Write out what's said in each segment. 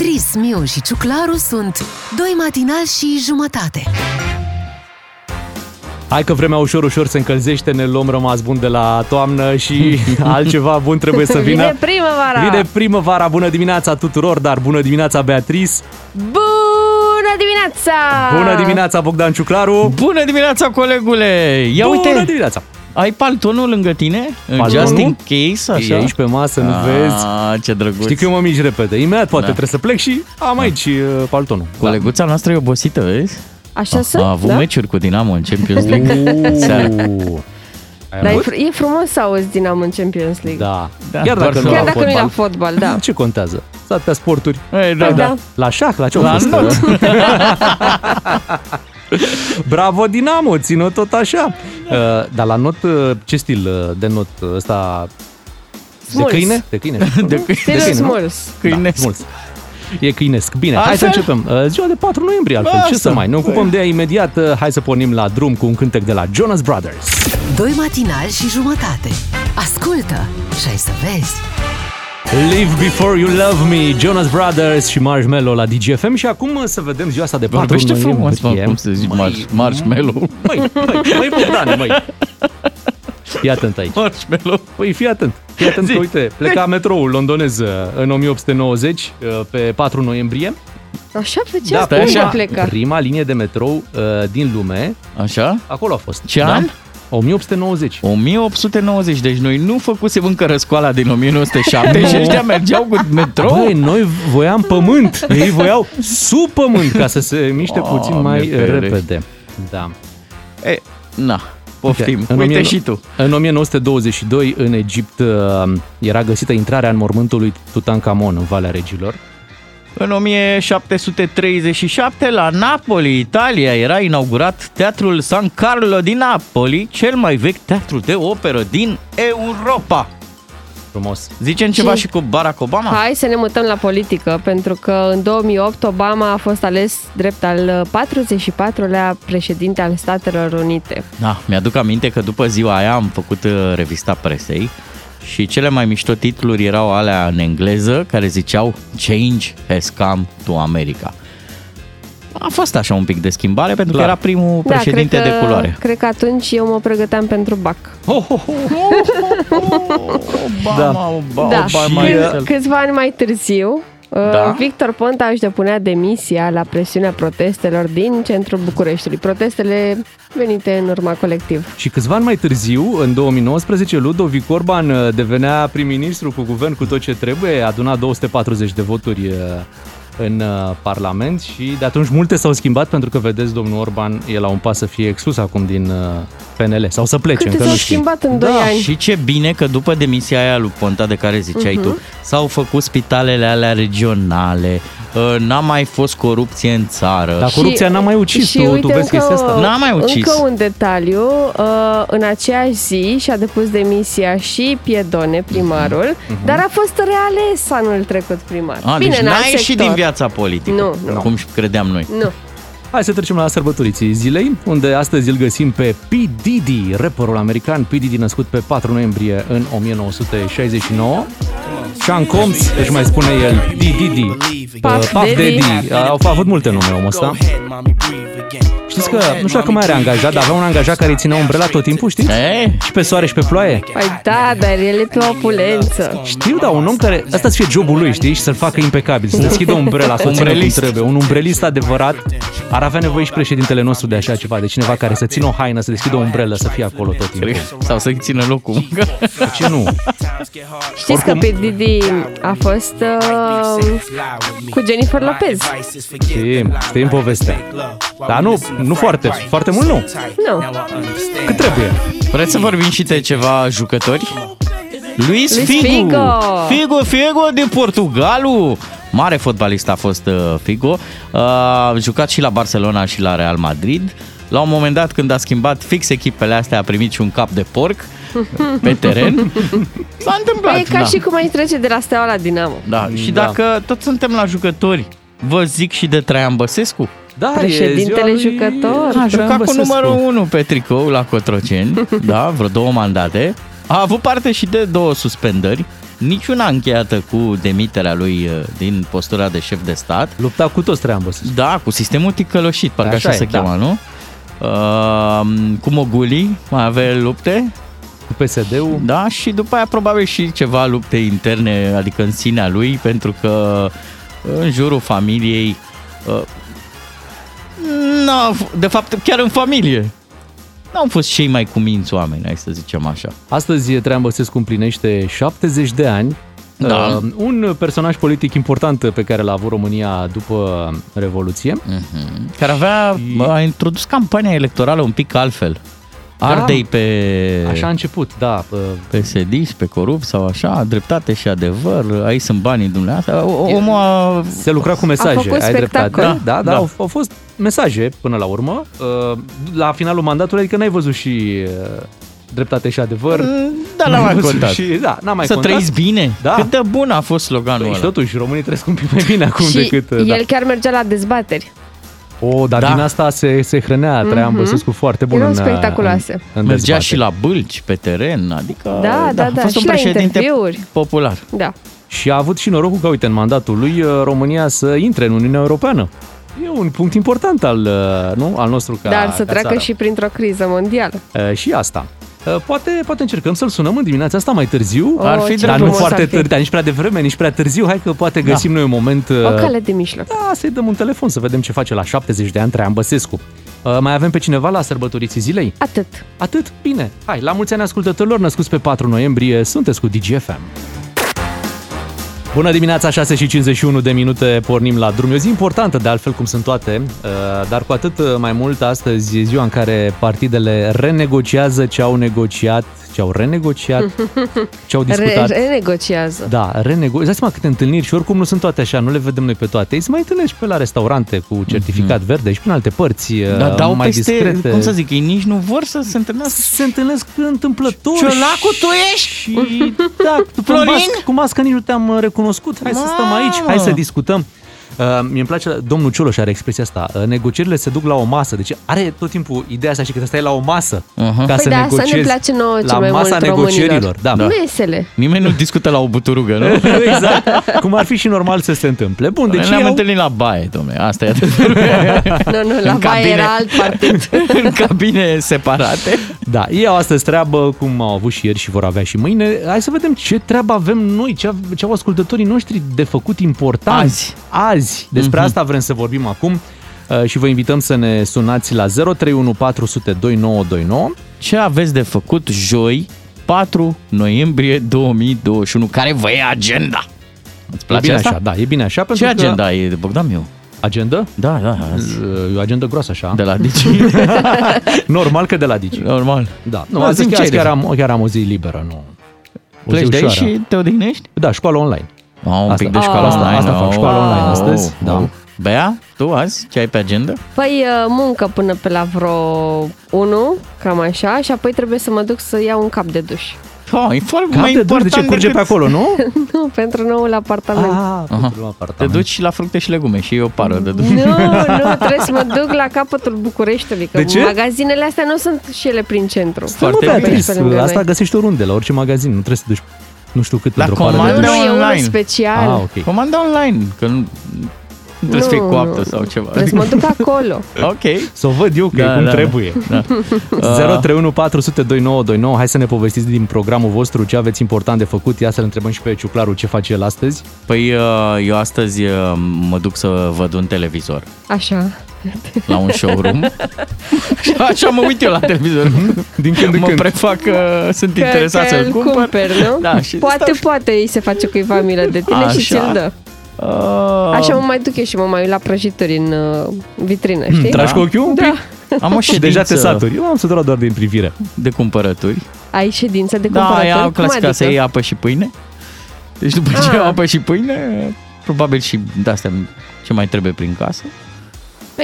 Beatrice, Miu și Ciuclaru sunt Doi matinali și jumătate Hai că vremea ușor, ușor se încălzește, ne luăm rămas bun de la toamnă și altceva bun trebuie să vină. Vine primăvara! Vine primăvara, bună dimineața tuturor, dar bună dimineața Beatrice, Bună dimineața! bună dimineața Bogdan Ciuclaru, Bună dimineața, colegule! Ia bună uite, dimineața. Ai paltonul lângă tine? Paltonul? Just in case, așa? E aici pe masă, nu vezi? Ah, ce drăguț. Știi că eu mă mici repede, imediat poate Da. trebuie să plec și am aici uh, paltonul. Coleguța noastră e obosită, vezi? Așa sunt? A avut da? meciuri cu Dinamo în Champions League. Seara. Uh, ai Dar e, avut? fr- e frumos să auzi Dinamo în Champions League. Da. Da, Chiar doar dacă să- nu Chiar la dacă nu e la fotbal. fotbal, da. Ce contează? S-a atâtea sporturi. Ei, da, Păi da. da. La șah, la ce au La fost? not. Bravo Dinamo, țină tot așa. Uh, dar la not, uh, ce stil uh, de not uh, ăsta? Smuls. De câine? De câine. De câine. Stilul câine, nu? smuls. Câinesc. Da, mulți. E câinesc. Bine, hai să Altfel? începem. Uh, Ziua de 4 noiembrie, altfel. Ce Asta. să mai? Ne ocupăm de ea imediat. Uh, Hai să pornim la drum cu un cântec de la Jonas Brothers. Doi matinali și jumătate Ascultă și ai să vezi Live Before You Love Me, Jonas Brothers și Marshmello la DGFM și acum uh, să vedem ziua asta de 4 Vorbește frumos, mă, noiembrie. cum să zici, Măi, marș- marshmallow. Măi, măi, măi, Bogdane, măi. Fii atent aici. Marshmallow. Păi fii atent, fii atent Zi. că uite, pleca metroul londonez uh, în 1890 uh, pe 4 noiembrie. Așa făcea? Da, Unde așa. pleca? Prima linie de metrou uh, din lume, Așa? acolo a fost. Ce da? an? 1890. 1890, deci noi nu făcusem încă răscoala din 1907 și ăștia mergeau cu metrou. Băi, noi voiam pământ, ei voiau sub pământ ca să se miște puțin Doamne mai ferește. repede. Da. E, na, poftim. În Uite 1900 și tu. În 1922, în Egipt, uh, era găsită intrarea în mormântul lui Tutankamon în Valea Regilor. În 1737, la Napoli, Italia, era inaugurat Teatrul San Carlo din Napoli, cel mai vechi teatru de operă din Europa. Frumos. Zicem ceva Și- și cu Barack Obama? Hai să ne mutăm la politică, pentru că în 2008 Obama a fost ales drept al 44-lea președinte al Statelor Unite. Da, mi-aduc aminte că după ziua aia am făcut uh, revista presei și cele mai mișto titluri erau alea în engleză care ziceau Change has come to America. A fost așa un pic de schimbare pentru Clar. că era primul președinte Da, cred de că, culoare. Cred că atunci eu mă pregăteam pentru BAC. Ho, ho, ho. Obama, Obama, Da, Obama, Câ- el. câțiva ani mai târziu, Da. da. Victor Ponta își depunea demisia la presiunea protestelor din centrul Bucureștiului. Protestele venite în urma colectiv. Și câțiva ani mai târziu, în 2019, Ludovic Orban uh, devenea prim-ministru cu guvern cu tot ce trebuie, aduna 240 de voturi uh, în uh, Parlament și de atunci multe s-au schimbat pentru că, vedeți, domnul Orban e la un pas să fie exclus acum din uh, PNL sau să plece, Câte încă s-au nu știm. schimbat în 2 ani? Și ce bine că după demisia aia lui Ponta de care ziceai Mhm. tu, s-au făcut spitalele alea regionale, uh, n-a mai fost corupție în țară. Dar corupția n-a mai ucis, și tu, tu uite vezi încă, chestia asta? N-a mai ucis. Încă un detaliu, uh, în aceeași zi și-a depus demisia și Piedone, primarul, dar a fost reales anul trecut primar. A, Bine, deci în n-a alt ieșit sector. din viața politică, Nu, nu. cum și credeam noi. Nu. Hai să trecem la sărbătoriții zilei, unde astăzi îl găsim pe P. Diddy, rapperul american P. Diddy născut pe 4 noiembrie în 1969. Sean Combs, își mai spune el D. Diddy. Puff Uh, Puff Daddy. Daddy. Au avut multe nume omul ăsta. Știți că, nu știu dacă mai are angajat, dar avea un angajat care îi ținea umbrela tot timpul, știți? E? Și pe soare și pe ploaie. Păi da, dar el e pe o opulență. Știu, da, un om care, asta să fie jobul lui, știi, și să-l facă impecabil, să deschidă umbrela, să o țină cum Umbrelist. trebuie. Un umbrelist adevărat ar avea nevoie și președintele nostru de așa ceva, de cineva care să țină o haină, să deschidă o umbrelă, să fie acolo tot timpul. Sau să-i țină locul. De ce nu? Știți că pe Didi a fost uh, cu Jennifer Lopez. Știm, știm povestea. Dar nu, nu foarte, foarte mult nu. Nu. Cât trebuie? Vreți să vorbim și de ceva jucători? Luis, Luis Figo. Figo. Figo, Figo din Portugalul. Mare fotbalist a fost uh, Figo. Uh, A jucat și la Barcelona și la Real Madrid. La un moment dat, când a schimbat fix echipele astea, a primit și un cap de porc pe teren. S-a întâmplat. Păi e ca da. și cum ai trece de la Steaua la Dinamo. Da, și Da. dacă tot suntem la jucători, vă zic și de Traian Băsescu. Da, Președintele e ziua lui jucător. A Traian jucat cu Băsescu. numărul 1 pe tricou la Cotroceni, da, vreo două mandate. A avut parte și de două suspendări. niciuna încheiată cu demiterea lui uh, din postura de șef de stat. Lupta cu toți Traian Băsescu. Da, cu sistemul ticăloșit, parcă așa, Așa așa e, se da. cheamă, nu? Uh, cu Moguli mai avea lupte, Cu PSD-ul. da, și după aia probabil și ceva lupte interne, adică în sinea lui, pentru că în jurul familiei, uh, n-a, de fapt chiar în familie, n-au fost cei mai cuminți oameni, hai să zicem așa. Astăzi Traian Băsescu împlinește 70 de ani. Da. Uh, un personaj politic important pe care l-a avut România după Revoluție. Mhm. Care avea, a introdus campania electorală un pic altfel. Ardei pe... Așa a început, da. uh, pe sediști, pe corupt sau așa, dreptate și adevăr, aici sunt banii dumneavoastră. O- Omul a... Se lucra cu mesaje, făcut ai dreptate. spectacol. Da, da, da, Da. Au, au fost mesaje până la urmă. Uh, La finalul mandatului, adică n-ai văzut și uh, dreptate și adevăr. Da, n-a N-ai mai văzut contat. Și, da, n-a mai Să contat. trăiți bine. Da. Cât de bun a fost sloganul Păi, și ăla. totuși, românii trăiesc un pic mai bine acum și decât... uh, el da. chiar mergea la dezbateri. O, dar Da. din asta se, se hrănea Traian Băsescu foarte bun Erau în, uh, spectaculoase. În, în Mergea dezbateri. și la bâlci pe teren, adică Da, da, a da, fost un și la președinte interviuri. popular. Da. Și a avut și norocul că, uite, în mandatul lui, uh, România să intre în Uniunea Europeană. E un punct important al, uh, nu, al nostru ca Dar să ca treacă țară. și printr-o criză mondială. Uh, și asta. Uh, Poate, poate încercăm să-l sunăm în dimineața asta mai târziu. Oh, Ar fi ce dar nu frumos foarte ar fi. târziu, dar nici prea devreme, nici prea târziu. Hai că poate găsim noi un moment... uh, O cale de mijloc. Da, să-i dăm un telefon să vedem ce face la 70 de ani Traian Băsescu. Uh, Mai avem pe cineva la sărbătoriții zilei? Atât. Atât? Bine. Hai, la mulți ani ascultătorilor născuți pe 4 noiembrie, sunteți cu DGFM. Bună dimineața, 6 și 51 de minute, pornim la drum. E o zi importantă, de altfel cum sunt toate, uh, dar cu atât mai mult astăzi e ziua în care partidele renegociază ce au negociat, ce au renegociat, ce au Re- discutat. renegociază. Da, renegociază. Dați seama câte întâlniri și oricum nu sunt toate așa, nu le vedem noi pe toate. Ei se mai întâlnești pe la restaurante cu certificat verde și prin alte părți Dar uh, dau mai peste, discrete. cum să zic, ei nici nu vor să se întâlnească. se întâlnesc întâmplător. Ciolacu, tu ești? Și da, cu Florin? mască, cu mască nici nu te-am uh, recunoscut. Hai să stăm aici, hai să discutăm. Uh, mie îmi place, domnul Cioloș are expresia asta, uh, negocierile se duc la o masă, deci are tot timpul ideea asta și că te stai la o masă Uh-huh. ca Păi să da, asta negociezi. ne place nouă cel la mai masa mult negocierilor. românilor. Da. Da. Mesele. Nimeni nu discută la o buturugă, nu? exact. Cum ar fi și normal să se întâmple. Bun, deci Deci ne-am ei au- întâlnit la baie, domnule. Asta e adevărul. Nu, nu, la În baie cabine. era alt partid. în cabine separate. Da, ei au astăzi treabă, cum au avut și ieri și vor avea și mâine. Hai să vedem ce treabă avem noi, ce, av- ce au ascultătorii noștri de făcut important. Azi. Azi. Despre Mhm. asta vrem să vorbim acum uh, și vă invităm să ne sunați la 031 400 2929. Ce aveți de făcut joi, 4 noiembrie 2021? Care vă e agenda? Îți E place bine asta? așa, da, e bine așa. Ce pentru că- agenda e de Bogdan meu? Agenda? Da, da, azi. E o agendă groasă așa. De la Digi. Normal că de la Digi. Normal. Da, nu, Da, azi zi-mi chiar, ce ai de chiar, făcut. am, chiar am o zi liberă, nu. O zi Pleci de aici ușoară. și te odihnești? Da, școală online. Oh, un Asta- pic de Ah, școală asta- online. asta fac, școală online astăzi, da. Bea, tu azi, ce ai pe agenda? Păi uh, muncă până pe la vreo 1, cam așa, și apoi trebuie să mă duc să iau un cap de duș. Oh, e foarte Cap mai de duș, de important ce curge decât- pe acolo, nu? Nu, pentru noul apartament. Ah, Aha. pentru Te apartament. duci la fructe și legume și e o pară de duș. Nu, nu, trebuie să mă duc la capătul Bucureștiului, că De ce? magazinele astea nu sunt și ele prin centru. Foarte nu, bine. Beatrice, Pe lângă asta noi. găsești oriunde, la orice magazin. Nu trebuie să duci nu știu cât La pentru o pară comandă de Nu, duș. nu, e unul online. special. Ah, ok. Comanda online, că nu, nu trebuie să fie coaptă sau ceva. Trebuie să mă duc acolo. Ok. Să o văd eu că Da, e cum da, trebuie. Da. 031 400 2929. Hai să ne povestiți din programul vostru ce aveți important de făcut. Ia să-l întrebăm și pe Ciuclaru ce face el astăzi. Păi uh, eu astăzi uh, mă duc să văd un televizor Așa. La un showroom. Și Așa mă uit eu la televizor. Din când în Mă când. prefac că sunt Că, interesat că să-l îl cumpăr. cumperi, nu? Da, și poate, stau- poate îi se face cuiva milă de tine și Așa. ți-l dă. Uh, Așa mă mai duc eu și mă mai uit la prăjituri în uh, vitrină, știi? Tragi cu ochiul un pic? Da. Am o Și deja te ședință saturi. Eu am săturat doar din privire. de cumpărături. Ai ședință de Da, cumpărături? ia Cum clasica să adică? iei apă și pâine. Deci după ce Ah. iau apă și pâine, probabil și de astea ce mai trebuie prin casă.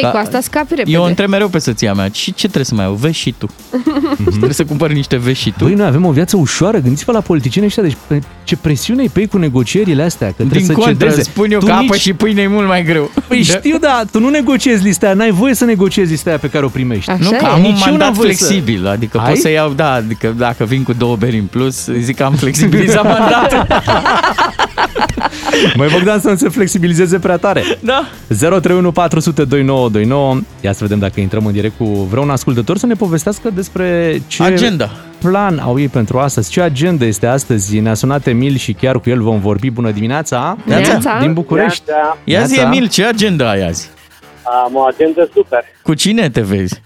Păi cu asta scapi repede. Eu o întreb mereu pe soția mea, și ce trebuie să mai au? Vezi și tu. trebuie să cumpări niște vezi și tu. Băi, noi avem o viață ușoară, gândiți-vă la politicienii ăștia, deci pe, ce presiune îi pe ei cu negocierile astea, că trebuie Din să contră, cedeze. spun eu Tu că apă nici- și pâine e mult mai greu. Păi știu, da, tu nu negociezi lista aia, n-ai voie să negociezi lista aia pe care o primești. Așa Nu, e. că am un Nici eu n-am mandat voie să- flexibil, adică Ai? pot să iau, da, adică dacă vin cu două beri în plus, zic că am flexibilizat mandatul. Mai Bogdan să nu se flexibilizeze prea tare. da. 031 400 2929. Ia să vedem dacă intrăm în direct cu vreun ascultător să ne povestească despre ce Agenda. plan au ei pentru astăzi. Ce agenda este astăzi? Ne-a sunat Emil și chiar cu el vom vorbi. Bună dimineața! Neața. Din București. Neața. Ia zi, Neața. Emil, ce agenda ai azi? Am o agendă super. Cu cine te vezi?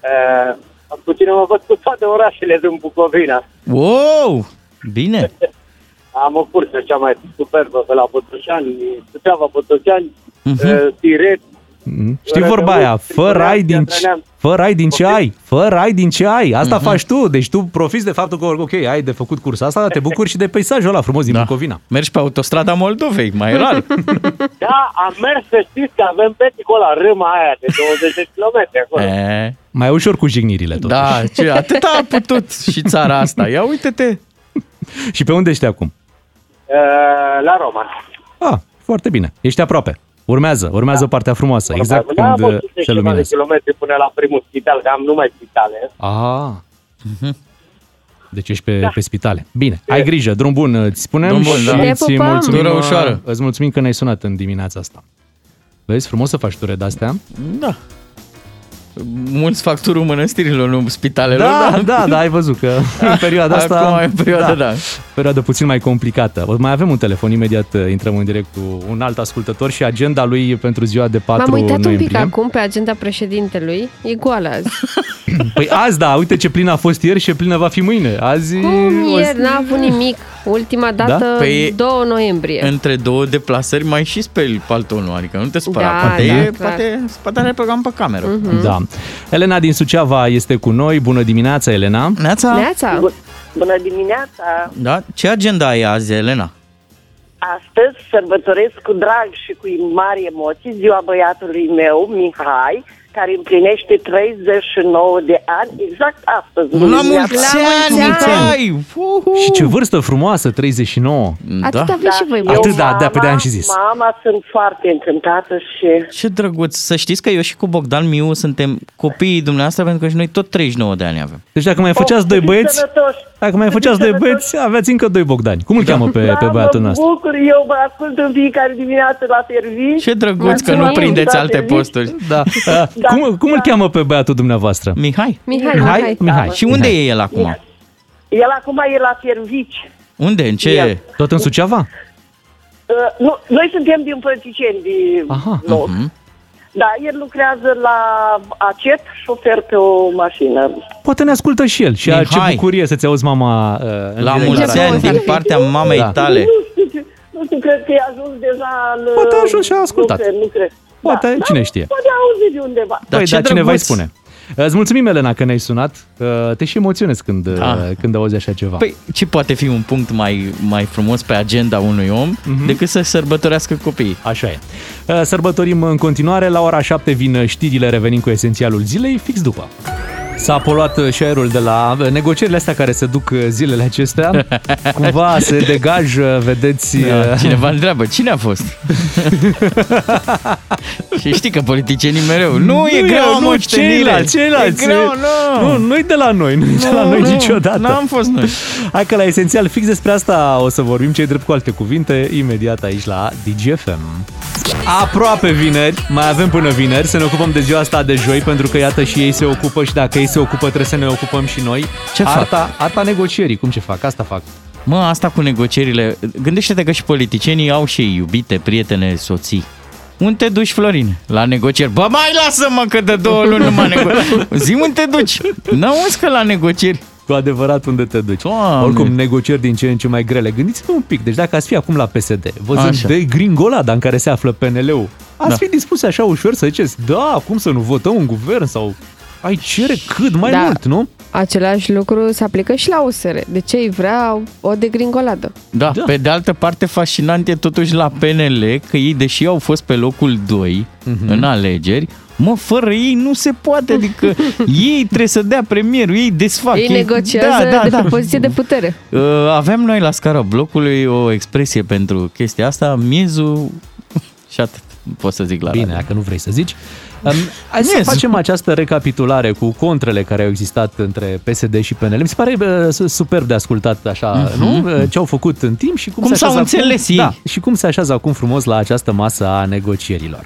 Uh, cu cine mă văd cu toate orașele din Bucovina. Wow! Bine! Am o cursă cea mai superbă pe la Botoșani, Suceava, Botoșani, Mhm. uh, Siret. Mhm. Știi Ora vorba de aia, opt, fă rai din, Antreneam. fă rai din ce Poftim? ai, fă rai din ce ai. Asta Mhm. faci tu, deci tu profiți de faptul că, ok, ai de făcut cursa asta, dar te bucuri și de peisajul ăla frumos din Da. Bucovina. Mergi pe autostrada Moldovei, mai rar. Da, am mers să știți că avem peticul ăla, râma aia de 20 de kilometri acolo. e, Mai ușor cu jignirile totuși. da, ce, atât a putut și țara asta. Ia uite-te! Și pe unde ești acum? Uh, la Roman. Ah, foarte bine. Ești aproape. Urmează, urmează partea frumoasă, exact da, când am uh, 100 se și ceva de luminează. kilometri până la primul spital, că am numai spitale. Ah. Mhm. Deci ești pe, pe spitale. Bine, ai grijă, drum bun îți spunem Drum bun, și da. Ne îți pupăm. mulțumim, Tură ușoară. îți mulțumim că ne-ai sunat în dimineața asta. Vezi, frumos să faci ture de-astea. Da. Mulți fac turul mănăstirilor, nu spitalelor. Da, da, da, ai văzut că în perioada asta... Acum e perioada, da. Perioadă puțin mai complicată. O- Mai avem un telefon, imediat uh, intrăm în direct cu un alt ascultător și agenda lui pentru ziua de 4 M-am uitat un noiembrie. pic acum pe agenda președintelui. E goală azi. Păi azi, da, uite ce plină a fost ieri și ce plină va fi mâine. Azi... Cum o- ieri n-a avut nimic. Ultima dată, Da? Păi- 2 noiembrie. Între două deplasări mai și speli paltonul, adică nu te spăra. Da, poate, da, e, clar. poate spătarea pe cam pe cameră. Da. Elena din Suceava este cu noi. Bună dimineața, Elena. Neața? Neața? Bună dimineața! Da? Ce agenda ai azi, Elena? Astăzi sărbătoresc cu drag și cu mari emoții ziua băiatului meu, Mihai, care împlinește 39 de ani, exact astăzi. La dimineața. mulți ani, mulți ani! Mihai! Uhu! Și ce vârstă frumoasă, 39. Atât Da. aveți și voi, eu, băieți. Atât, da, da, pe de-aia am și zis. Mama sunt foarte încântată și Ce drăguț! Să știți că eu și cu Bogdan Miu suntem copiii dumneavoastră pentru că și noi tot 39 de ani avem. Deci dacă mai făceați doi Oh, să fiți băieți, sănătoși. Dacă mai Să făceați fiți doi sănătoși. băieți, aveți încă doi Bogdani. Cum îl cheamă pe, pe Da, băiatul mă nostru? bucur, eu vă ascult în fiecare dimineață la serviciu. Ce drăguț că nu Mulțumim, prindeți la alte serviciu. posturi. Da. Cum, cum îl cheamă pe băiatul dumneavoastră? Mihai? Mihai, Mihai? Mihai. Mihai. Și unde e el acum? El acum e la servici. Unde? În ce? El. Tot în Suceava? Uh, nu, noi suntem din Părticeni, de Aha. nou. Da, el lucrează la ACET, șofer pe o mașină. Poate ne ascultă și el. Și a, ce Mihai. bucurie să-ți auzi mama uh, în La direct mulți radio. ani din partea mamei Da. tale. Nu știu, ce- nu știu, cred că e ajuns deja în... Poate a ajuns și a ascultat. Nu cred, nu cred. Poate, cine știe. Poate a auzit de undeva. Dar Păi, ce da, cineva îi drăguț. spune. Îți mulțumim, Elena, că ne-ai sunat. Uh, Te și emoționezi când, uh, Da. când auzi așa ceva. Păi ce poate fi un punct mai, mai frumos pe agenda unui om decât să sărbătorească copiii? Așa e. Uh, Sărbătorim în continuare. La ora 7 vin știrile, revenim cu esențialul zilei, fix după. S-a poluat uh, și aerul de la uh, negocierile astea care se duc uh, zilele acestea. Cumva se degajă, vedeți... Da, uh, cineva întreabă, cine a fost? și știi că politicienii mereu, nu, e greu, nu, moștenire. ceilalți, ceilalți. E greu, nu. Nu, nu-i de la noi, nu-i de la Nu, noi nu, niciodată. N-am fost noi. Hai că la esențial, fix despre asta o să vorbim, cei drept cu alte cuvinte, imediat aici la DGFM. Aproape vineri, mai avem până vineri, să ne ocupăm de ziua asta de joi, pentru că iată și ei se ocupă și dacă ei se ocupă trebuie să ne ocupăm și noi. Ce fac? arta, Arta negocierii, cum ce fac? Asta fac. Mă, asta cu negocierile, gândește-te că și politicienii au și ei iubite, prietene, soții. Unde te duci, Florin? La negocieri. Bă, mai lasă-mă că de două luni nu mă negocieri. Zi unde te duci. N-auzi că la negocieri. Cu adevărat unde te duci. Doamne. Oricum, negocieri din ce în ce mai grele. Gândiți-vă un pic, deci dacă ați fi acum la PSD, văzând Așa. de gringolada în care se află PNL-ul, ați Da. fi dispus așa ușor să ziceți, da, cum să nu votăm un guvern sau ai cere cât mai Da. mult, nu? Același lucru se aplică și la USR. De ce îi vrea o degringoladă? Da, Da. da, pe de altă parte fascinant e totuși la PNL că ei, deși au fost pe locul 2 Mhm. uh-huh. în alegeri, Mă, fără ei nu se poate, adică ei trebuie să dea premierul, ei desfac. Ei negociază da, de da, pe poziție de putere. Uh, Avem noi la scara blocului o expresie pentru chestia asta, miezul și atât. Pot să zic la Bine, radio. dacă nu vrei să zici. Um, hai să Yes. facem această recapitulare cu contrele care au existat între PSD și PNL. Mi se pare uh, su- superb de ascultat așa, nu? Uh, Ce au făcut în timp și cum, Mhm. Cum se s-au așează înțeles acum, ei. Da, și cum se așează acum frumos la această masă a negocierilor.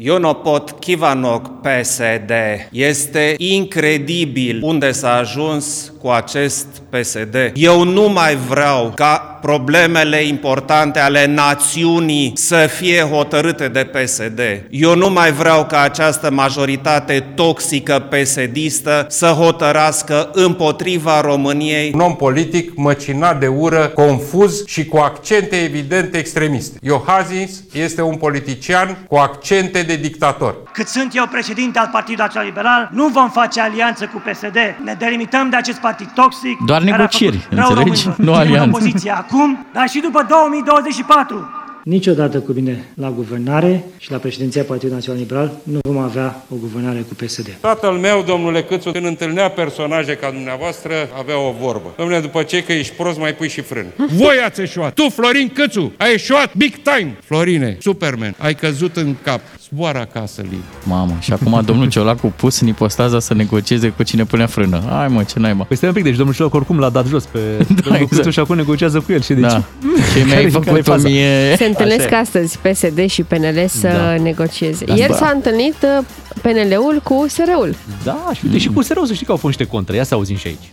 Ionopot Kivanok PSD. Este incredibil unde s-a ajuns cu acest PSD. Eu nu mai vreau ca problemele importante ale națiunii să fie hotărâte de PSD. Eu nu mai vreau ca această majoritate toxică PSD-istă să hotărască împotriva României Un om politic măcinat de ură, confuz și cu accente evidente extremiste. Iohazis este un politician cu accente de dictator. Cât sunt eu președinte al Partidului Național Liberal, nu vom face alianță cu PSD. Ne delimităm de acest partid toxic. Doar care a negocieri, făcut rău înțelegi? românilor. Nu Suntem în alianță. opoziție acum, dar și după 2024. Niciodată cu mine la guvernare și la președinția Partidului Național Liberal nu vom avea o guvernare cu PSD. Tatăl meu, domnule Câțu, când întâlnea personaje ca dumneavoastră, avea o vorbă. Domnule, după ce că ești prost, mai pui și frân. Voi ați eșuat. Tu, Florin Câțu, ai eșuat big time. Florine, Superman, ai căzut în cap. Zboară acasă, Lin. Mamă, și acum domnul Ciolacu pus în ipostaza să negocieze cu cine punea frână. Hai mă, ce naiba. Păi stai un pic, deci domnul Ciolac oricum l-a dat jos pe domnul exact. Câțu și acum negociază cu el. Și deci, Da. Ce mi-ai care- care-i făcut-o faza? mie? Se întâlnesc Așa e. astăzi PSD și PNL să Da. negocieze. Da. Ieri Da. s-a întâlnit uh, PNL-ul cu SR-ul. Da, și uite, și cu SRU să știi că au fost niște contre. Ia să auzim și aici.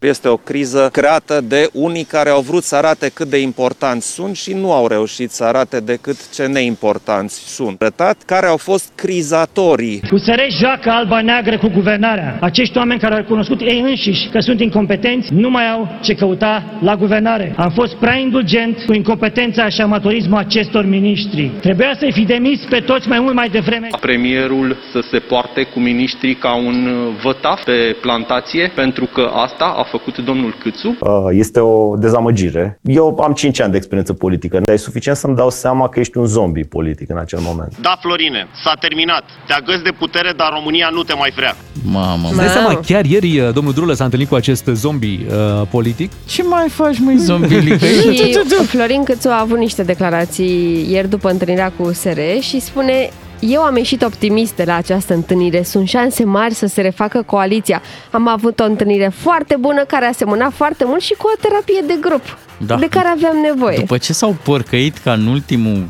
Este o criză creată de unii care au vrut să arate cât de importanți sunt și nu au reușit să arate decât ce neimportanți sunt. Arătat care au fost crizatorii. USR joacă alba-neagră cu guvernarea. Acești oameni care au recunoscut ei înșiși că sunt incompetenți nu mai au ce căuta la guvernare. Am fost prea indulgent cu incompetența și amatorismul acestor miniștri. Trebuia să-i fi demis pe toți mai mult mai devreme. premierul să se poarte cu miniștrii ca un uh, vătaf pe plantație, pentru că asta a făcut domnul Câțu. Uh, Este o dezamăgire. Eu am 5 ani de experiență politică. E suficient să-mi dau seama că ești un zombie politic în acel moment. Da, Florine, s-a terminat. Te agăți de putere, dar România nu te mai vrea. Mamă, Îți dai seama, chiar ieri uh, domnul Drulă s-a întâlnit cu acest zombie uh, politic. ce mai faci, măi, zombilică? Și Florin Câțu a avut niște declarații ieri după întâlnirea cu USR și spune eu am ieșit optimist de la această întâlnire. Sunt șanse mari să se refacă coaliția. Am avut o întâlnire foarte bună care a semănat foarte mult și cu o terapie de grup Da. de care aveam nevoie. După ce s-au părcăit ca în ultimul,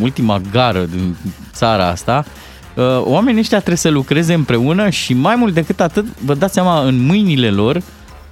ultima gară din țara asta, uh, oamenii ăștia trebuie să lucreze împreună și mai mult decât atât, vă dați seama, în mâinile lor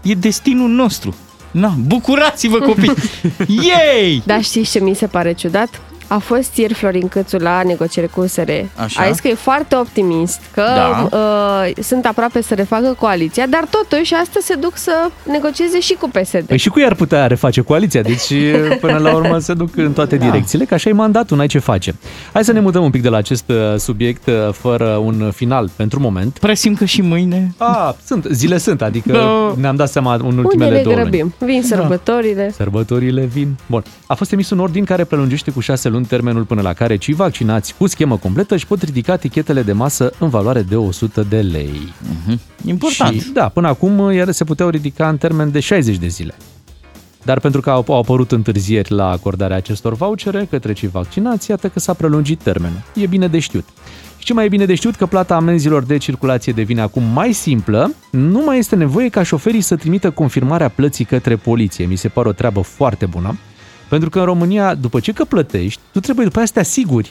e destinul nostru. Na, bucurați-vă copii! Yay! Dar știți ce mi se pare ciudat? A fost ieri Florin Câțu la negociere cu USR. Așa. A zis că e foarte optimist, că Da. uh, sunt aproape să refacă coaliția, dar totuși astăzi se duc să negocieze și cu PSD. Păi și cu ea ar putea reface coaliția, deci până la urmă se duc în toate Da. direcțiile, că așa e mandatul, n-ai ce face. Hai să ne mutăm un pic de la acest uh, subiect uh, fără un final pentru moment. Presim că și mâine. A, sunt, zile sunt, adică Da. ne-am dat seama în Unde ultimele le două luni. grăbim? Vin sărbătorile. Sărbătorile vin. Bun. A fost emis un ordin care prelungește cu șase luni termenul până la care cei vaccinați cu schemă completă își pot ridica etichetele de masă în valoare de 100 de lei. Important. Și, da, până acum ele se puteau ridica în termen de 60 de zile. Dar pentru că au, au apărut întârzieri la acordarea acestor vouchere către cei vaccinați, iată că s-a prelungit termenul. E bine de știut. Și ce mai e bine de știut că plata amenzilor de circulație devine acum mai simplă, nu mai este nevoie ca șoferii să trimită confirmarea plății către poliție. Mi se pare o treabă foarte bună, pentru că în România, după ce că plătești, tu trebuie după aia să te asiguri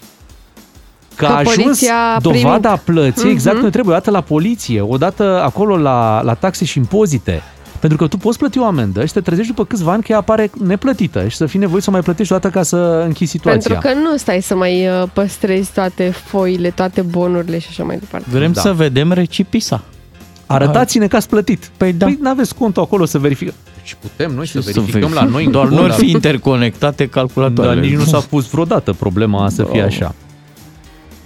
că, Că a ajuns poliția a dovada primit. plății, exact Mhm. cum trebuie, odată la poliție, odată acolo la, la taxe și impozite. Pentru că tu poți plăti o amendă și te trezești după câțiva ani că ea apare neplătită și să fii nevoit să o mai plătești o dată ca să închizi situația. Pentru că nu stai să mai uh, păstrezi toate foile, toate bonurile și așa mai departe. Vrem Da. să vedem recipisa. Arătați-ne că ați plătit. Păi da. Păi n-aveți contul acolo să verificăm. Și putem noi să Ce verificăm verific- la noi în Doar cont, nu ar dar- fi interconectate Dar calculatoarele. nici nu s-a pus vreodată problema să fie Da. așa.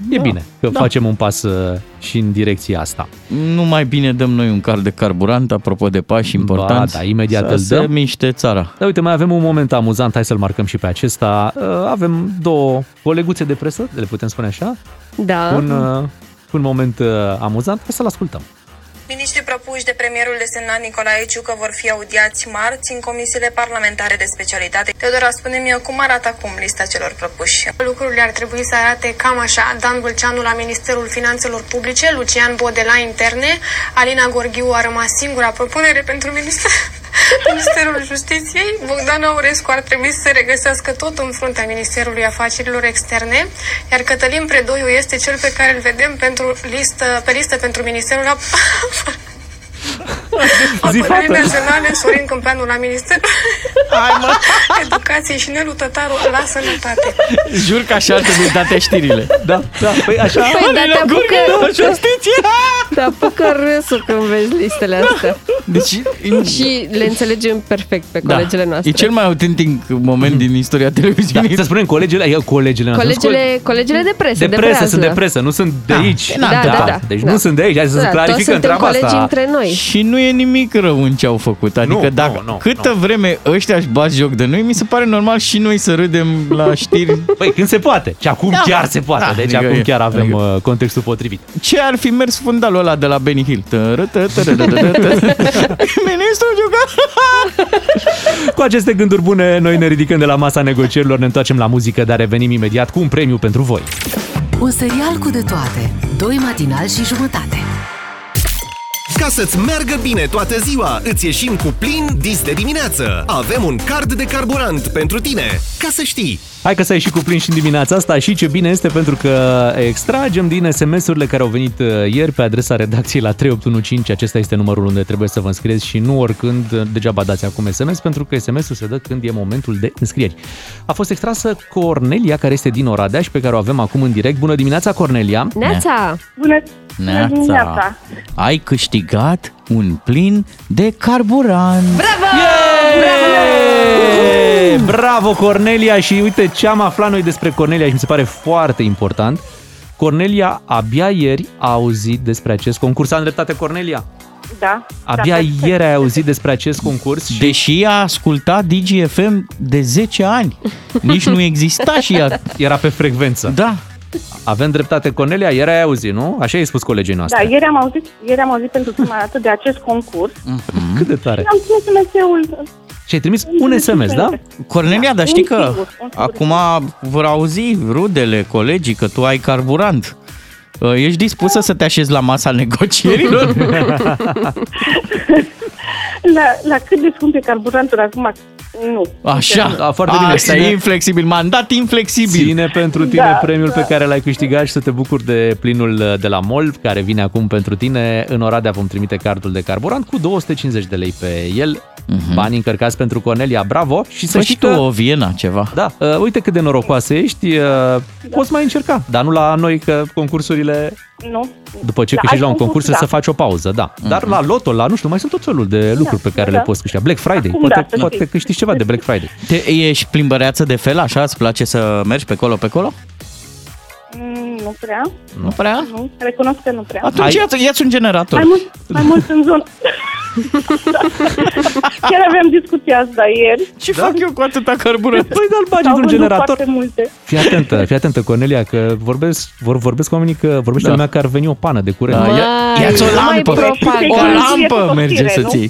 E bine că facem un pas uh, și în direcția asta. Nu mai bine dăm noi un card de carburant, apropo de pași importanți. da, imediat să îl se dăm. miște țara. Da, uite, mai avem un moment amuzant, hai să-l marcăm și pe acesta. Uh, Avem două coleguțe de presă, le putem spune așa? Da. Un, uh, un moment uh, amuzant, hai să-l ascultăm. Ministrii propuși de premierul desemnat Nicolae Ciucă vor fi audiați marți în comisiile parlamentare de specialitate. Teodora, spune-mi cum arată acum lista celor propuși? Lucrurile ar trebui să arate cam așa. Dan Vâlceanu la Ministerul Finanțelor Publice, Lucian Bode la Interne, Alina Gorghiu a rămas singura propunere pentru minister... Ministerul Justiției, Bogdan Aurescu ar trebui să se regăsească tot în fruntea Ministerului Afacerilor Externe, iar Cătălin Predoiu este cel pe care îl vedem pentru listă, pe listă pentru Ministerul Ap- Zi, Apărării fată. Naționale, Sorin Câmpeanu la Ministerul Educației și Nelu Tătaru la Sănătate. Jur că așa ar trebui date știrile. Da, da, păi așa. Păi, dar te Alina apucă, Gorghiu, justiție! te apucă râsul când vezi listele astea. Deci, Și le înțelegem perfect pe da, colegele noastre. e cel mai autentic moment din istoria Da, televiziunii. să spunem colegele, e, colegele noastre. nu sunt Colegele, colegele de presă, de de presă, breazlă. sunt de presă, nu sunt de aici. Da, da, da. Deci Da. nu sunt de aici, hai să Da, se toți clarificăm suntem treaba colegi asta. între noi. Și nu e nimic rău în ce au făcut. Adică Nu, dacă nu, nu, câtă vreme ăștia își bat joc de noi, mi se pare normal și noi să râdem la știri. Păi când se poate. Și acum Da. chiar se poate. Da, deci adică acum e- chiar avem adică- uh, contextul potrivit. Ce ar fi mers fundalul ăla de la Benny Hill? Ministrul jucat! Cu aceste gânduri bune, noi ne ridicăm de la masa negocierilor, ne întoarcem la muzică, dar revenim imediat cu un premiu pentru voi. Un serial cu de toate. Doi matinali și jumătate. Ca să-ți meargă bine toată ziua, îți ieșim cu plin dis de dimineață. Avem un card de carburant pentru tine. Ca să știi. Hai că să ieși cu plin și în dimineața asta și ce bine este pentru că extragem din SMS-urile care au venit uh, ieri pe adresa redacției la 3815. Acesta este numărul unde trebuie să vă înscrieți și nu oricând, uh, degeaba dați acum SMS, pentru că SMS-ul se dă când e momentul de înscrieri. A fost extrasă Cornelia, care este din Oradea și pe care o avem acum în direct. Bună dimineața, Cornelia! Neața! Bună, Neața. dimineața! Ai câștigat un plin de carburant. Bravo! Bravo, Cornelia! Și uite ce am aflat noi despre Cornelia și mi se pare foarte important. Cornelia abia ieri a auzit despre acest concurs. Am dreptate, Cornelia? Da. Abia da, perfect. ieri ai auzit despre acest concurs și... Deși a ascultat DGFM de 10 ani. Nici nu exista și ea. Era pe frecvență. Da. Avem dreptate, Cornelia? Ieri ai auzit, nu? Așa ai spus colegii Da, noastre. ieri am auzit, ieri am auzit pentru prima dată de acest concurs. Cât de tare. Și am trimis SMS-ul. Și ai trimis un SMS, da? Cornelia, dar știi Un că singur, un singur. acum vor auzi rudele, colegii, că tu ai carburant. Uh, Ești dispusă să te așezi la masa negocierilor? La, la cât de scump e carburantul acum? Nu. Așa, Da, foarte bine. Asta Ține- e inflexibil, mandat inflexibil. Ține pentru tine Da, premiul da. pe care l-ai câștigat și să te bucuri de plinul de la MOL, care vine acum pentru tine. În Oradea vom trimite cardul de carburant cu 250 de lei pe el. Bani încărcați pentru Cornelia, bravo! Și să Fă știi și tu că... o Viena ceva. Da, uh, uite cât de norocoasă ești, uh, poți mai încerca, dar nu la noi, că concursurile, Nu. după ce Da, câștigi la un ai concurs, concurs, să da. faci o pauză, da. Dar la loto, la nu știu, mai sunt tot felul de lucruri pe care da. le poți câștiga. Black Friday, Acum poate, da, să poate știi. câștigi ceva de Black Friday. Te, ești plimbăreață de fel, așa? Îți place să mergi pe colo, pe colo? Mm, Nu prea. Nu prea? Nu. Recunosc că nu prea. Atunci ia-ți, ia-ți un generator. Mai mult, mai mult în zonă. Da. Chiar aveam discuția asta ieri. Ce fac eu cu atâta carburant? Păi da-l bagi S-au într-un vândut generator. foarte multe. Fii atentă, fii atentă, Cornelia, că vorbesc, vor, vorbesc cu oamenii că vorbește Da. lumea că ar veni o pană de curent. Da, ia, Mai, ia-ți o nu mai lampă. propaga. O Cu lampă merge topire, să nu? ții.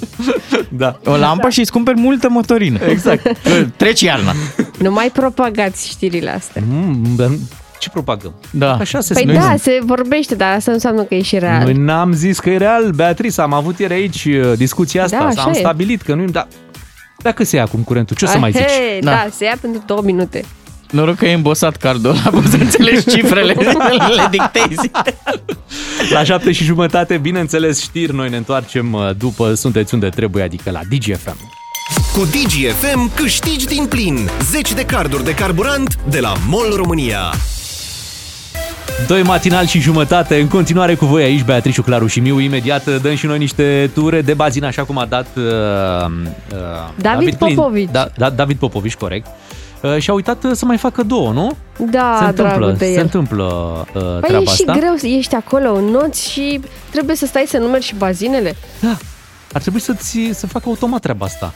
Da. O lampă și îți cumperi multă motorină. Exact. Că Treci iarna. Nu mai propagați știrile astea. Mm, dar ce propagăm? Da. Așa se Păi spune. da, se vorbește, dar asta nu înseamnă că e și real. Noi n-am zis că e real, Beatrice, am avut ieri aici uh, discuția asta, Da, s-am așa e. stabilit că nu da, dacă se ia acum curentul, ce o să mai zici? Ahei, Da. da, se ia pentru două minute. Noroc că e îmbosat cardul ăla, poți să înțelegi cifrele, le dictezi. La șapte și jumătate, bineînțeles, știri, noi ne întoarcem uh, după Sunteți unde trebuie, adică la DGFM. Cu DGFM câștigi din plin 10 de carduri de carburant de la MOL România. Doi matinal și jumătate, în continuare cu voi aici, Beatrice, Claru și Miu. Imediat uh, dăm și noi niște ture de bazină, așa cum a dat uh, uh, David Plin. Popovici. Da, da, David Popovici, corect. uh, și a uitat uh, să mai facă două, nu? Da, se întâmplă, dragul de se el. întâmplă uh, Păi treaba e și asta. greu, ești acolo în noți și trebuie să stai să numeri și bazinele. Da, ar trebui să-ți, să facă automat treaba asta.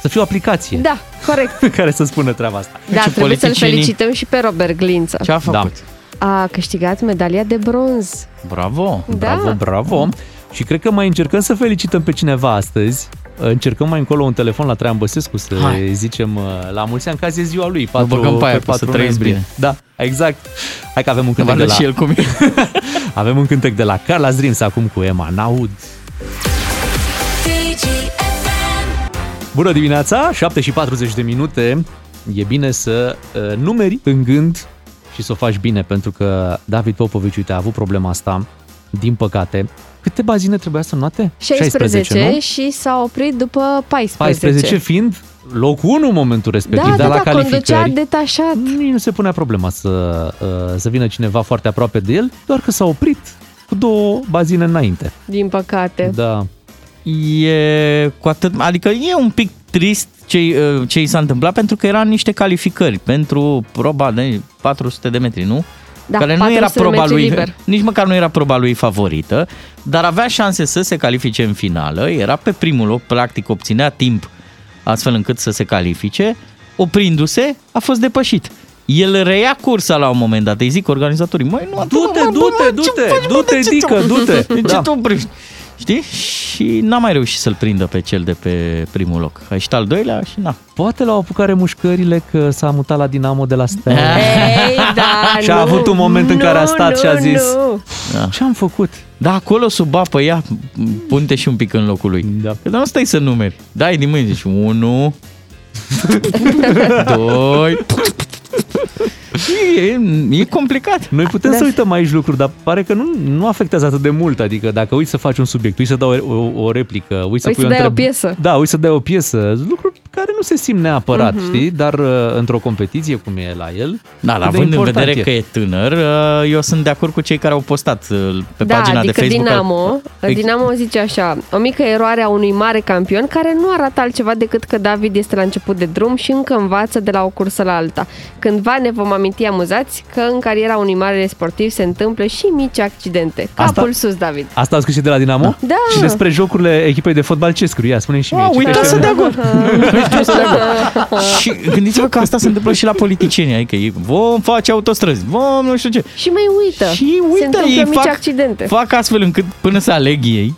Să fie o aplicație Da, corect. care să spună treaba asta. Da, trebuie să-l felicităm și pe Robert Glință. Ce a făcut? A câștigat medalia de bronz. Bravo! Da. Bravo, bravo! Și cred că mai încercăm să felicităm pe cineva astăzi. Încercăm mai încolo un telefon la Traian Băsescu să Hai. zicem uh, la mulți ani, că azi e ziua lui. Îl băgăm pe aia, să trăiți bine. Da, exact. Hai că avem un cântec Vadă de la... și el cum e. avem un cântec de la Carla Dreams acum cu Emma Naud. Bună dimineața, 7 și 40 de minute. E bine să uh, numeri în gând și să o faci bine, pentru că David Popovici, uite, a avut problema asta, din păcate. Câte bazine trebuia să noate? 16, nu? și s-a oprit după 14. 14 fiind locul 1 în momentul respectiv, Da, dar da, la da, conducea calificări detașat. nici nu se punea problema să, uh, să vină cineva foarte aproape de el, doar că s-a oprit cu două bazine înainte. Din păcate. Da. E cu atât, adică e un pic trist ce, uh, ce i s-a întâmplat pentru că eran niște calificări pentru proba de 400 de metri, nu? Da, care nu era 400 de proba metri lui, liber. nici măcar nu era proba lui favorită, dar avea șanse să se califice în finală, era pe primul loc, practic obținea timp astfel încât să se califice, oprindu-se, a fost depășit. El reia cursa la un moment dat, îi zic organizatorii, măi, nu, Du-te, mă, du-te, mă, ce du-te, faci, mă, du-te, de ce Dică, ți-o- du-te. De ce Da. te oprești? Știi? Și n-a mai reușit să-l prindă pe cel de pe primul loc. A ieșit al doilea și na. Poate l-au apucat remușcările că s-a mutat la Dinamo de la Steaua. Ei, da, Și a nu, avut un moment în care a nu, stat și a nu, zis nu. Da. Ce am făcut? Da, acolo sub apă, ia, punte și un pic în locul lui. Da. Că nu stai să numeri. Dai din mâini, zici, unu, doi... E, e complicat. Noi putem Da. să uităm aici lucruri, dar pare că nu, nu afectează atât de mult. Adică dacă uiți să faci un subiect, uiți să dai o, o, o replică, uiți să Uiți pui să dai o întreb- piesă. Da, uiți să dai o piesă. Lucruri care nu se simt neapărat, Mhm. știi? Dar uh, într-o competiție cum e la el, Da, cât dar de având în important vedere e. că e tânăr, uh, eu sunt de acord cu cei care au postat uh, pe da, pagina adică de Facebook. Dinamo, Ex- Dinamo zice așa, o mică eroare a unui mare campion care nu arată altceva decât că David este la început de drum și încă învață de la o cursă la alta. Cândva ne vom aminti amuzați că în cariera unui mare sportiv se întâmplă și mici accidente. Capul sus, David. Asta a scris și de la Dinamo? Da. Și despre jocurile echipei de fotbal ce scrie? Spune și mie. Wow, uite citește- să dea gol. și gândiți-vă că asta se întâmplă și la politicieni, adică ei vom face autostrăzi, vom nu știu ce. Și mai uită. Și se uite, întâmplă ei mici fac, accidente. fac astfel încât până să aleg ei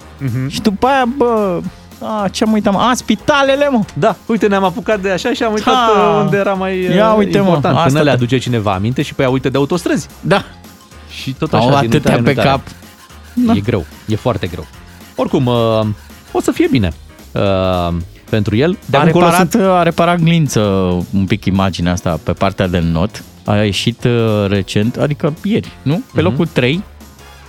și după aia, bă, a, ce am uitat, mă? A, spitalele, mă. Da, uite, ne-am apucat de așa și am uitat Ha. uh, unde era mai uh, Ia uite, mă, important. asta Până le te- aduce cineva aminte și pe aia uite de autostrăzi. Da. Și tot Au așa, din atâtea uitare în pe uitare. cap. Da. E greu, e foarte greu. Oricum, uh, o să fie bine uh, pentru el. De A acum încolo reparat, sunt... a reparat glință un pic imaginea asta pe partea de not. A ieșit uh, recent, adică ieri, nu? Pe locul 3,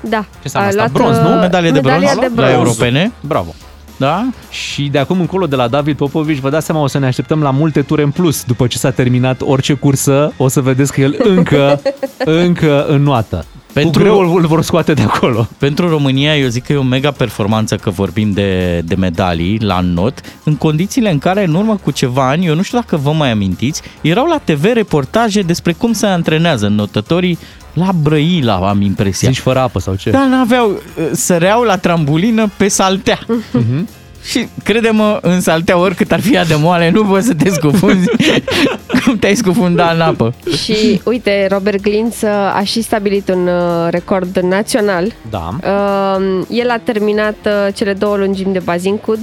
Da. Ce înseamnă A asta? luat, Bronz, nu? uh, medalie de bronz, medalia de la bronz. europene. Bravo. Da? Și de acum încolo de la David Popovici, vă dați seama, o să ne așteptăm la multe ture în plus. După ce s-a terminat orice cursă, o să vedeți că el încă, încă înnoată. Pentru... Cu Pentru- greu îl vor scoate de acolo. Pentru România, eu zic că e o mega performanță că vorbim de, de medalii la not, în condițiile în care, în urmă cu ceva ani, eu nu știu dacă vă mai amintiți, erau la TV reportaje despre cum se antrenează notătorii la Brăila, am impresia. Zici fără apă sau ce? Da, n-aveau, săreau la trambulină pe saltea. Și crede-mă, în saltea oricât ar fi ea de moale, nu poți să te scufunzi cum te-ai scufunda în apă. Și uite, Robert Glintz uh, a și stabilit un uh, record național. Da. Uh, el a terminat uh, cele două lungimi de bazin cu 22,74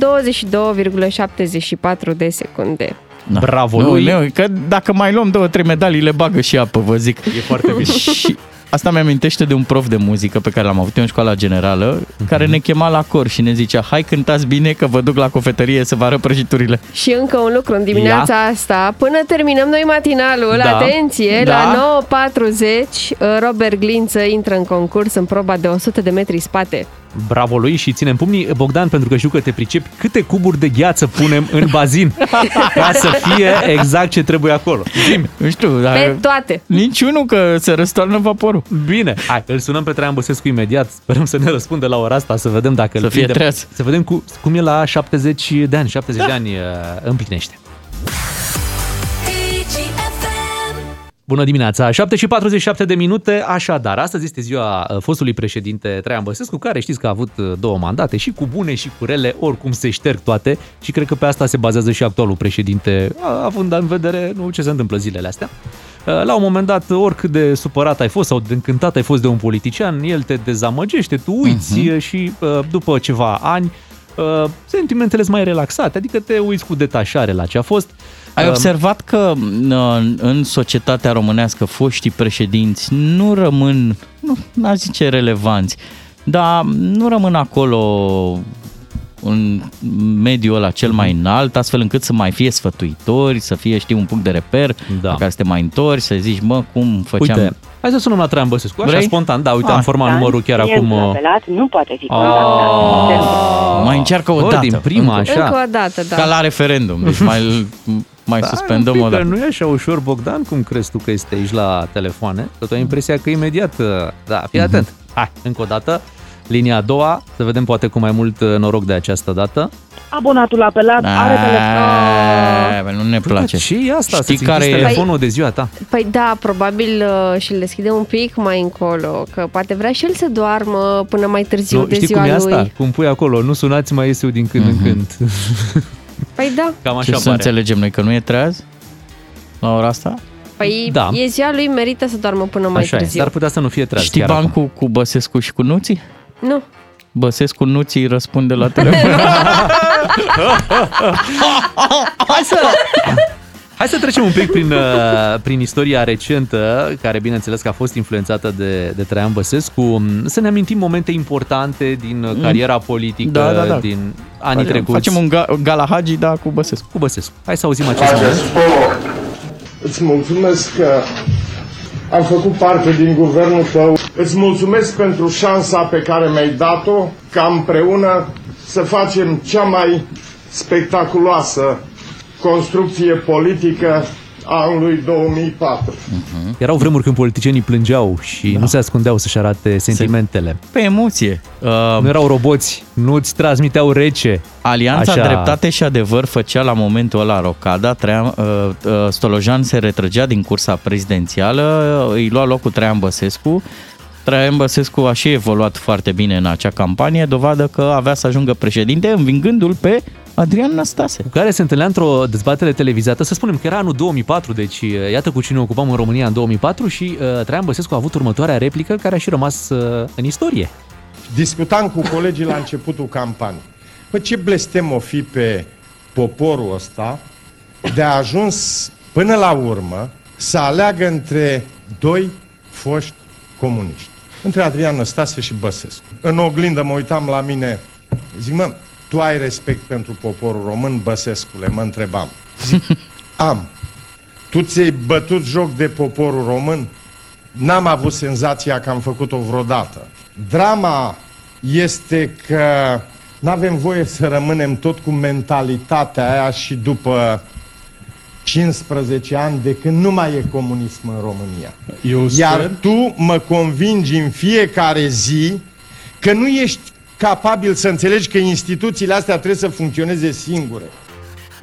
de secunde. Da. Bravo nu, lui. Nu, că dacă mai luăm două, trei medalii, le bagă și apă, vă zic. E foarte bine. și asta mi-amintește de un prof de muzică pe care l-am avut eu în școala generală, care ne chema la cor și ne zicea, hai cântați bine că vă duc la cofetărie să vă arăt prăjiturile. Și încă un lucru în dimineața Ia. asta, până terminăm noi matinalul, Da. atenție, Da. la 9.40 uh, Robert Glință intră în concurs în proba de 100 de metri spate. Bravo lui și ținem pumnii. Bogdan, pentru că știu că te pricepi, câte cuburi de gheață punem în bazin ca să fie exact ce trebuie acolo? Zim. Nu știu, dar... Pe toate. Niciunul că se răstoarnă vaporul. Bine, hai, îl sunăm pe Traian Băsescu imediat. Sperăm să ne răspundă la ora asta, să vedem dacă Să îl fie prindem. treaz. Să vedem cu, cum e la 70 de ani. 70 de ani uh, împlinește. Bună dimineața! 7 și 47 de minute, așadar, astăzi este ziua uh, fostului președinte Traian Băsescu, care știți că a avut uh, două mandate, și cu bune și cu rele, oricum se șterg toate și cred că pe asta se bazează și actualul președinte, a- având în vedere nu ce se întâmplă zilele astea. Uh, La un moment dat, oricât de supărat ai fost sau de încântat ai fost de un politician, el te dezamăgește, tu uiți Mhm. uh, și uh, după ceva ani, uh, sentimentele sunt mai relaxate, adică te uiți cu detașare la ce a fost. Ai Uh, observat că în- în societatea românească foștii președinți nu rămân, nu n-aș zice relevanți, dar nu rămân acolo în mediul ăla cel mai înalt, astfel încât să mai fie sfătuitori, să fie, știi, un punct de reper da. la care să te mai întorci, să zici, mă, cum făceam... Uite, hai să sunăm la Traian Băsescu, așa Vrei? spontan, da, uite, Ah. am format numărul chiar acum. uh, apelat nu poate fi Oh. Mai încearcă o Bă, dată. din prima, Încă. așa. Încă o dată, da. Ca la referendum, deci mai, mai Da, suspendăm un o pic, dată. că Nu e așa ușor, Bogdan, cum crezi tu că este aici la telefoane? Că tu ai impresia că imediat, uh, da, fii Mhm. atent. Hai, încă o dată, linia a doua, să vedem poate cu mai mult uh, noroc de această dată. Abonatul apelat are telefon. Aaa, nu ne place. Ce e asta? Știi Să-ți care închizi e? telefonul de ziua ta? Păi da, probabil uh, și îl deschide un pic mai încolo, că poate vrea și el să doarmă până mai târziu Nu, de știi ziua cum e lui. asta? Cum pui acolo, nu sunați, mai iese eu din când în când. Păi da, Cam Ce așa să pare. înțelegem noi, că nu e treaz la ora asta? păi Da. e ziua lui, merită să doarmă până mai Așa e, târziu. dar putea să nu fie treaz Știi chiar acum. bancul cu Băsescu și cu Nuții? Nu. Băsescu Nuții răspunde la telefon. Hai să... Hai să trecem un pic prin, uh, prin istoria recentă, care bineînțeles că a fost influențată de, de Traian Băsescu. Să ne amintim momente importante din uh, Mm. cariera politică, Da, da, da. din anii Facem- trecuți. Facem un ga- galahagi, da, cu Băsescu. Cu Băsescu. Hai să auzim acest moment. Îți mulțumesc că am făcut parte din guvernul tău. Îți mulțumesc pentru șansa pe care mi-ai dat-o ca împreună să facem cea mai spectaculoasă construcție politică a anului 2004. Erau vremuri când politicienii plângeau și da. nu se ascundeau să-și arate sentimentele. Pe emoție. Uh, nu erau roboți, nu-ți transmiteau rece. Alianța Așa. Dreptate și Adevăr făcea la momentul ăla rocada, Traian, uh, uh, Stolojan se retrăgea din cursa prezidențială, îi lua locul Traian Băsescu. Traian Băsescu a și evoluat foarte bine în acea campanie, dovadă că avea să ajungă președinte, învingându-l pe Adrian Năstase. Cu care se întâlnea într-o dezbatere televizată, să spunem că era anul 2004, deci uh, iată cu cine ocupam în România în 2004 și uh, Traian Băsescu a avut următoarea replică care a și rămas uh, în istorie. Discutam cu colegii la începutul campaniei. Păi ce blestem o fi pe poporul ăsta de a ajuns până la urmă să aleagă între doi foști comuniști. Între Adrian Năstase și Băsescu. În oglindă mă uitam la mine, zic, mă, tu ai respect pentru poporul român, Băsescule, mă întrebam. Zic, am. Tu ți-ai bătut joc de poporul român? N-am avut senzația că am făcut-o vreodată. Drama este că nu avem voie să rămânem tot cu mentalitatea aia și după 15 ani de când nu mai e comunism în România. Eu Iar sper- tu mă convingi în fiecare zi că nu ești capabil să înțelegi că instituțiile astea trebuie să funcționeze singure.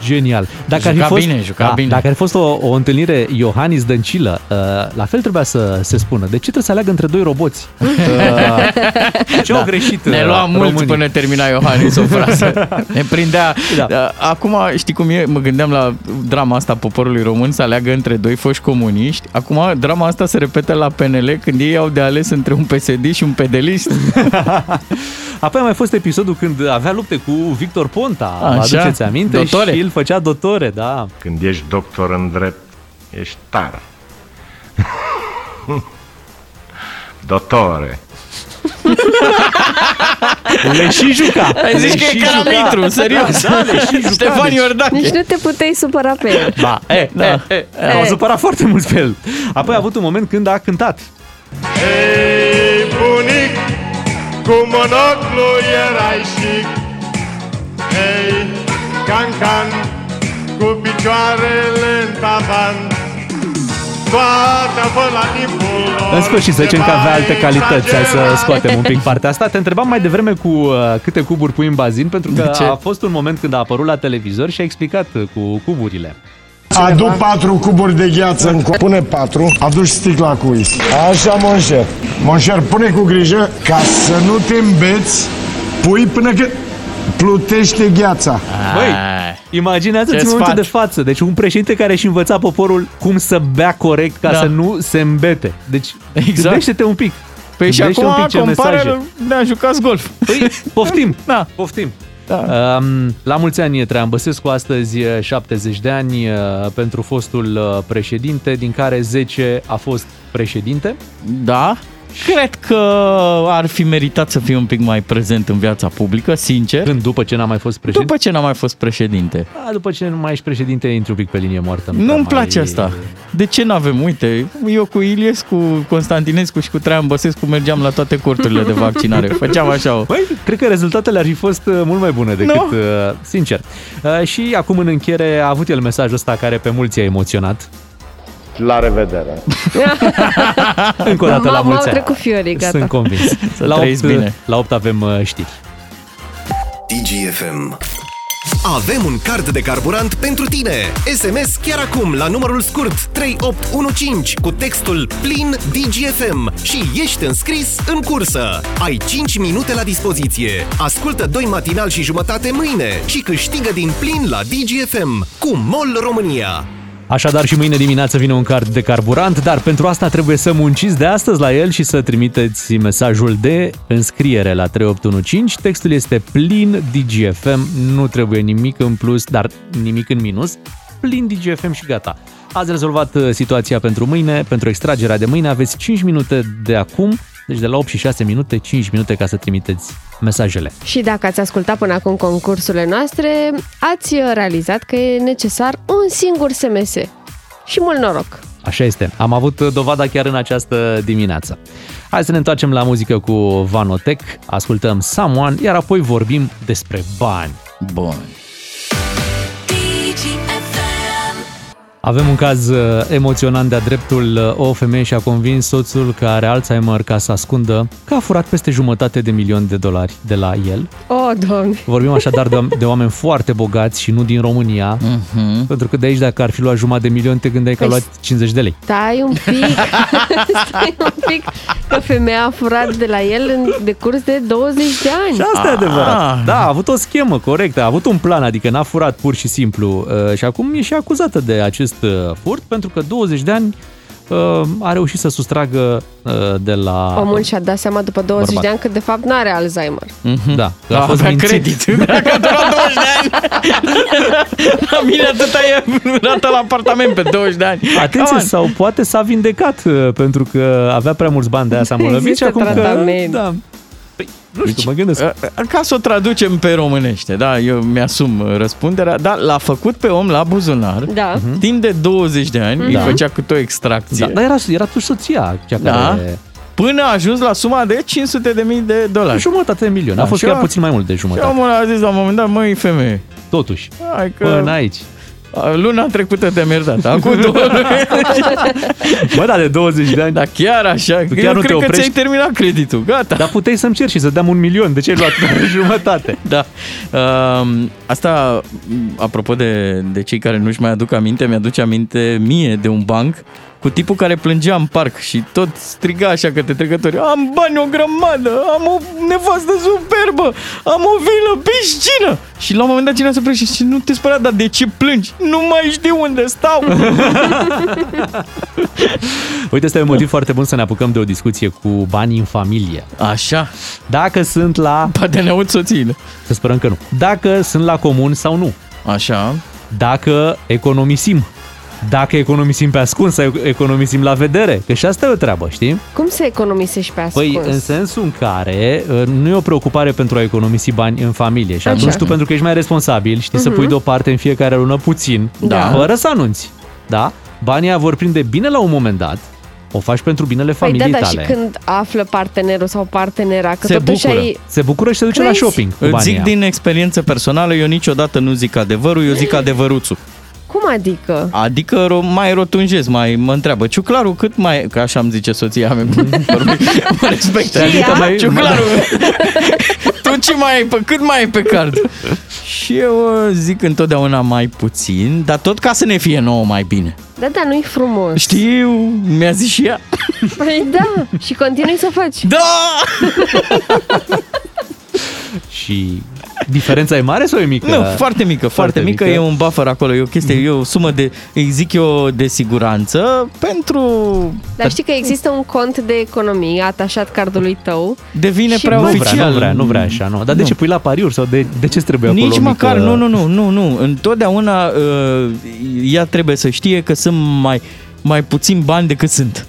Genial. Dacă Juca ar fi fost, bine, juca da, bine. Dacă ar fi fost o, o întâlnire Iohannis Dăncilă, uh, la fel trebuia să se spună. De ce trebuie să aleagă între doi roboți? Uh, ce au greșit Ne uh, lua mult românii? până termina Iohannis o frază. Ne prindea. Da. Acum, știi cum e? Mă gândeam la drama asta a poporului român să aleagă între doi foști comuniști. Acum, drama asta se repetă la PNL când ei au de ales între un PSD și un pedelist. Apoi a mai fost episodul când avea lupte cu Victor Ponta, vă Așa. aduceți aminte? Dotore. Și îl făcea dotore, da. Când ești doctor în drept, ești tare. Dotore. Le și juca. Ai zis Le că e și Caramitru, juca. serios. Da, le și juca. Ștefan Deci- Iordache. Nici nu te puteai supăra pe el. Da, e, da. E, e, e. Au supărat foarte mult pe el. Apoi a avut un moment când a cântat. Ei, bunic, cu monoclu erai chic Ei, can-can, cu picioarele în tavan Toate au fost la timpul lor În sfârșit, să zicem că avea alte calități. Hai să scoatem un pic partea asta. Te întrebam mai devreme cu uh, câte cuburi pui în bazin, pentru că De ce? a fost un moment când a apărut la televizor și a explicat uh, cu cuburile. cineva. Adu patru cuburi de gheață în co- Pune patru, aduci sticla cu whisky. Așa, monșer. Monșer, pune cu grijă ca să nu te îmbeți. Pui până când plutește gheața. Băi, imaginează-ți Ce momentul sfat. de față. Deci un președinte care și învăța poporul cum să bea corect ca Da. să nu se îmbete. Deci Exact. gândește-te un pic. Păi și Gândește acum un pic ce compară mesaje. ne-a jucat golf. Păi, poftim. Da. Poftim. Da. Um, la mulți ani Traian Băsescu, astăzi uh, 70 de ani uh, pentru fostul uh, președinte, din care 10 a fost președinte. Da. Cred că ar fi meritat să fie un pic mai prezent în viața publică, sincer. Când după ce n-a mai fost președinte? După ce n-a mai fost președinte. A, după ce nu mai ești președinte, intri un pic pe linie moartă. Nu-mi prea place mai- asta. De ce n-avem? Uite, eu cu Iliescu, Constantinescu și cu Traian Băsescu mergeam la toate corturile de vaccinare. Făceam așa o... Băi, cred că rezultatele ar fi fost uh, mult mai bune decât, Nu? uh, sincer. Uh, și acum în încheiere a avut el mesajul ăsta care pe mulți i-a emoționat. La revedere! Încă o dată la M-au mulți ani. trecut fiorii, gata. Sunt convins. Să la, trăiți 8, bine. la 8 avem uh, știri. DGFM. Avem un card de carburant pentru tine. SMS chiar acum la numărul scurt 3815 cu textul plin DGFM și ești înscris în cursă. Ai 5 minute la dispoziție. Ascultă doi matinal și jumătate mâine și câștigă din plin la DGFM cu MOL România. Așadar și mâine dimineață vine un card de carburant, dar pentru asta trebuie să munciți de astăzi la el și să trimiteți mesajul de înscriere la 3815. Textul este plin DGFM, nu trebuie nimic în plus, dar nimic în minus. Plin DGFM și gata. Ați rezolvat uh, situația pentru mâine, pentru extragerea de mâine. Aveți 5 minute de acum, deci de la 8 și 6 minute, 5 minute ca să trimiteți mesajele. Și dacă ați ascultat până acum concursurile noastre, ați realizat că e necesar un singur SMS. Și mult noroc! Așa este. Am avut uh, dovada chiar în această dimineață. Hai să ne întoarcem la muzică cu Vanotec, ascultăm Someone, iar apoi vorbim despre bani. Bun. Avem un caz uh, emoționant de-a dreptul. Uh, O femeie și-a convins soțul că are Alzheimer ca să ascundă că a furat peste jumătate de milion de dolari de la el. O, oh, doamne! Vorbim așadar de, de oameni foarte bogați și nu din România, Mhm. pentru că de aici dacă ar fi luat jumătate de milion te gândeai că a Păi luat 50 de lei. Stai un pic, stai un pic, că femeia a furat de la el în decurs de 20 de ani. Și asta e adevărat. Da, a avut o schemă corectă, a avut un plan, adică n-a furat pur și simplu. Uh, Și acum e și acuzată de acest uh, furt, pentru că 20 de ani uh, a reușit să sustragă uh, de la... Omul și-a dat seama după 20 Bărbat. de ani că de fapt n-are Alzheimer. Da, că Da, a fost avea mințit. credit. Dacă a durat 20 de ani. La mine atâta e rata la apartament pe 20 de ani. Atenție, Come on. sau poate s-a vindecat uh, pentru că avea prea mulți bani de aia s-a îmbolnăvit și Există acum că... tratament. Da. Păi, nu știu, mă gândesc. Ca să o traducem pe românește, da, eu mi-asum uh, răspunderea, dar l-a făcut pe om la buzunar, Da. timp de 20 de ani, îi Da. făcea câte o extracție. Da, dar era, era tu soția cea Da. care... Până a ajuns la suma de 500 de mii de dolari. Jumătate de milion. A Da, fost și chiar eu- puțin mai mult de Și jumătate. omul a zis la un moment dat, măi, femeie, Totuși, hai că... până aici. Luna trecută te-am iertat, acum două luni. Bă, da, de 20 de ani. Da, chiar așa. Tu eu chiar nu cred te că oprești? ți-ai terminat creditul, gata. Dar puteai să-mi cer și să dăm un milion. De ce ai luat doar jumătate? Da. Um, asta, apropo de, de cei care nu-și mai aduc aminte, mi-aduce aminte mie de un banc cu tipul care plângea în parc și tot striga așa către trecători Am bani o grămadă, am o nevastă superbă, am o vilă, piscină Și la un moment dat cineva se oprește și zice, nu te spăra, dar de ce plângi? Nu mai știu unde stau Uite, este un motiv foarte bun să ne apucăm de o discuție cu banii în familie. Așa Dacă sunt la... Poate ne aud soțiile Să sperăm că nu. Dacă sunt la comun sau nu. Așa Dacă economisim. Dacă economisim pe ascuns sau economisim la vedere. Că și asta e o treabă, știi? Cum să economisești pe ascuns? Păi, în sensul în care uh, nu e o preocupare pentru a economisi bani în familie. Și Așa. atunci tu, pentru că ești mai responsabil, știi să Mhm. pui deoparte în fiecare lună puțin, Da. fără să anunți. Da? Banii aia vor prinde bine la un moment dat, o faci pentru binele Păi familiei da, dar și tale. când află partenerul sau partenera, că se totuși bucură. ai... Se bucură și se duce la Crezi? shopping cu Îți banii zic aia. din experiență personală, eu niciodată nu zic adevărul, eu zic adevăruțul Cum adică? Adică ro- mai rotunjez, mai mă întreabă Ciuclarul cât mai... Că așa îmi zice soția mea Mă respectă Și Adică ea? mai... Ciuclarul Tu ce mai ai pe... Cât mai ai pe card? Și eu uh, zic întotdeauna mai puțin, dar tot ca să ne fie nouă mai bine. Da, da, nu-i frumos. Știu, mi-a zis și ea. Păi da, și continui să faci. Da! Și diferența e mare sau e mică? Nu, foarte mică, foarte, mică. E un buffer acolo, e o chestie, e o sumă de, îi zic eu, de siguranță pentru... Dar știi că există un cont de economie atașat cardului tău. Devine Și prea nu oficial. vrea, nu vrea, nu vrea așa, nu. Dar de Nu. ce pui la pariuri sau de, de ce trebuie acolo Nici o măcar, mică... nu, nu, nu, nu, nu. Întotdeauna uh, ea trebuie să știe că sunt mai, mai puțin bani decât sunt.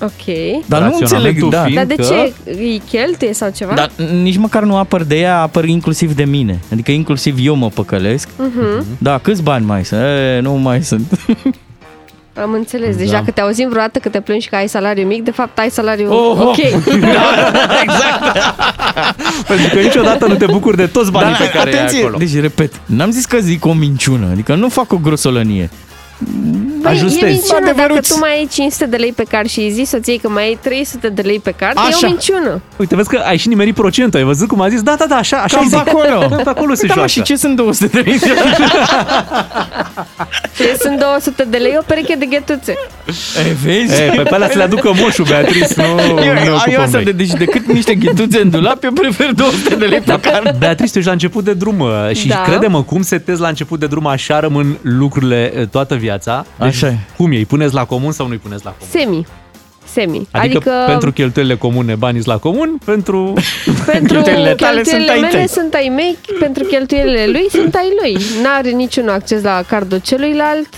Ok. Dar nu înțeleg, Raționamentul da. fiind Dar de că- ce? Îi cheltuie sau ceva? Dar nici măcar nu apăr de ea, apăr inclusiv de mine. Adică inclusiv eu mă păcălesc. Mhm. Da, câți bani mai sunt? E, nu mai sunt. Am înțeles. Deci Da. dacă te auzim vreodată că te plângi că ai salariu mic, de fapt ai salariu Oh, oh. ok. Pentru că niciodată nu te bucuri de toți banii pe care atenție, ai acolo. deci repet, n-am zis că zic o minciună, adică nu fac o grosolănie. Băi, e Ajustezi. minciună dacă Adevăruț. tu mai ai 500 de lei pe card și îi zici soției că mai ai 300 de lei pe card, e Așa. o minciună. Uite, vezi că ai și nimerit procentul, ai văzut cum a zis? Da, da, da, așa, așa Cam zic. pe acolo. Pe acolo se da, mă, joacă. și ce sunt 200 de lei? Ce sunt 200 de lei o pereche de ghetuțe. e, vezi? E, pe pe alea să le aducă moșul, Beatrice, nu eu, ne eu, eu ocupăm asta noi. de, deci decât niște ghetuțe în dulap, eu prefer 200 de lei pe card. Beatrice, tu ești la început de drum uh, și Da. crede-mă, cum setezi la început de drum, așa rămân lucrurile uh, toată viața. Deci, Așa e. Cum e? Îi puneți la comun sau nu-i puneți la comun? Semi. Semi. Adică, adică pentru cheltuielile comune banii sunt la comun, pentru... pentru cheltuielile tale sunt cheltuielile ai mele tăi. sunt ai mei, pentru cheltuielile lui sunt ai lui. N-are niciun acces la cardul celuilalt.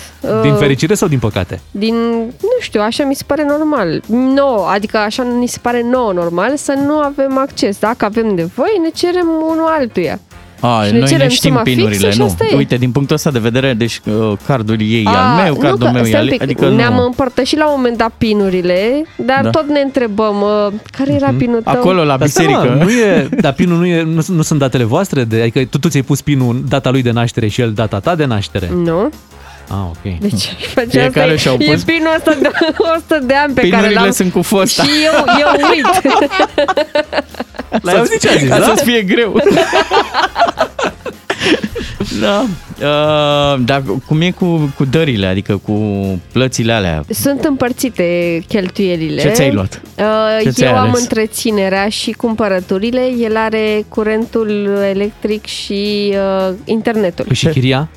Din uh, fericire sau din păcate? din, nu știu, așa mi se pare normal. No, adică așa ni se pare nouă normal să nu avem acces. Dacă avem nevoie, ne cerem unul altuia. A, Și ne noi ne cerem știm suma pinurile, fixă și nu. asta e. Uite, din punctul ăsta de vedere, deci uh, cardul ei e A, al meu, nu cardul că- meu e stai al un ei. pic, Adică ne-am nu. împărtășit la un moment dat pinurile, dar Da. tot ne întrebăm uh, care era pinul tău? Acolo, la Dar stai, biserică. mă, nu e, dar pinul nu, e, nu, sunt- nu sunt datele voastre? De, adică tu, tu ți-ai pus pinul data lui de naștere și el data ta de naștere? Nu. Ah, ok. Deci, face Fiecare asta e, și-au e pus- pinul ăsta de 100 de ani pe care Pinurile l-am... sunt cu fosta. Și eu, eu uit. L-ai auzit ce a zis, Ca da? să-ți fie greu. da. Uh, dar cum e cu, cu dările, adică cu plățile alea? Sunt împărțite cheltuielile. Ce ți-ai luat? Uh, Ce ți-ai eu am ales? întreținerea și cumpărăturile, el are curentul electric și uh, internetul. Păi și chiria?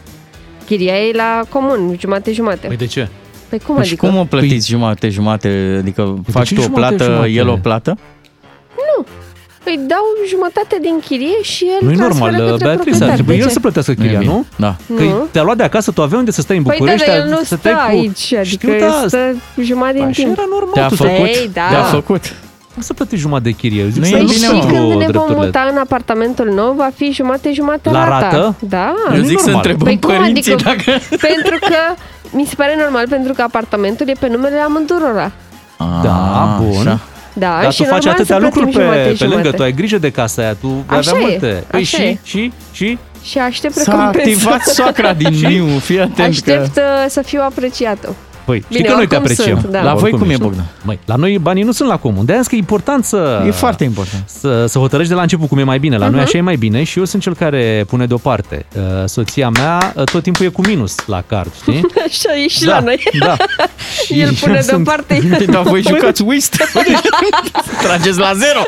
Chiria e la comun, jumate-jumate. Păi de ce? Păi cum Păi și adică? cum o plătiți jumate, jumate? Adică faci ce tu o jumate, plată, jumate? el o plată? Nu. Îi dau jumătate din chirie și el Nu e transferă normal, către Beatrice, ar proprietar. trebui De el ce? să plătească Nu e chiria, bine. nu? Da. Că Nu. te-a luat de acasă, tu aveai unde să stai în Păi da, București. dar el nu să stă stai cu... aici, adică Știu, da, stă jumătate din Așa timp. era normal. Te-a tu să- făcut? Ei, da. Te-a făcut? Nu să plătești jumătate de chirie. Eu zic Nu să e Păi nu și bine, mă. când ne vom drepturile. muta în apartamentul nou, va fi jumate-jumate La rata. rată? Da. Eu Nu-i zic să normal. întrebăm Păi cum părinții adică? dacă... Pentru că mi se pare normal, pentru că apartamentul e pe numele amândurora. Da, bun. Așa. Da, Dar și tu faci normal atâtea să lucruri plătim pe, pe jumate-jumate. lângă, tu ai grijă de casa aia, tu vei Așa avea e, multe. Păi așa și, e. și, și, Și aștept S-a recompensă. activat soacra din Miu, fii atent Aștept că... uh, să fiu apreciată. Păi, Bine, știi că noi te oricum apreciem. sunt, da. La voi Oricum cum e, ești. Bogdan? Măi, la noi banii nu sunt la comun. De aia că e important să... E foarte important. Să, să hotărăști de la început cum e mai bine. La Mhm. noi așa e mai bine și eu sunt cel care pune deoparte. Uh, Soția mea uh, tot timpul e cu minus la card, știi? Așa e și Da, la noi. da. El Și pune eu sunt- deoparte. Dar voi jucați whist? Trageți la zero?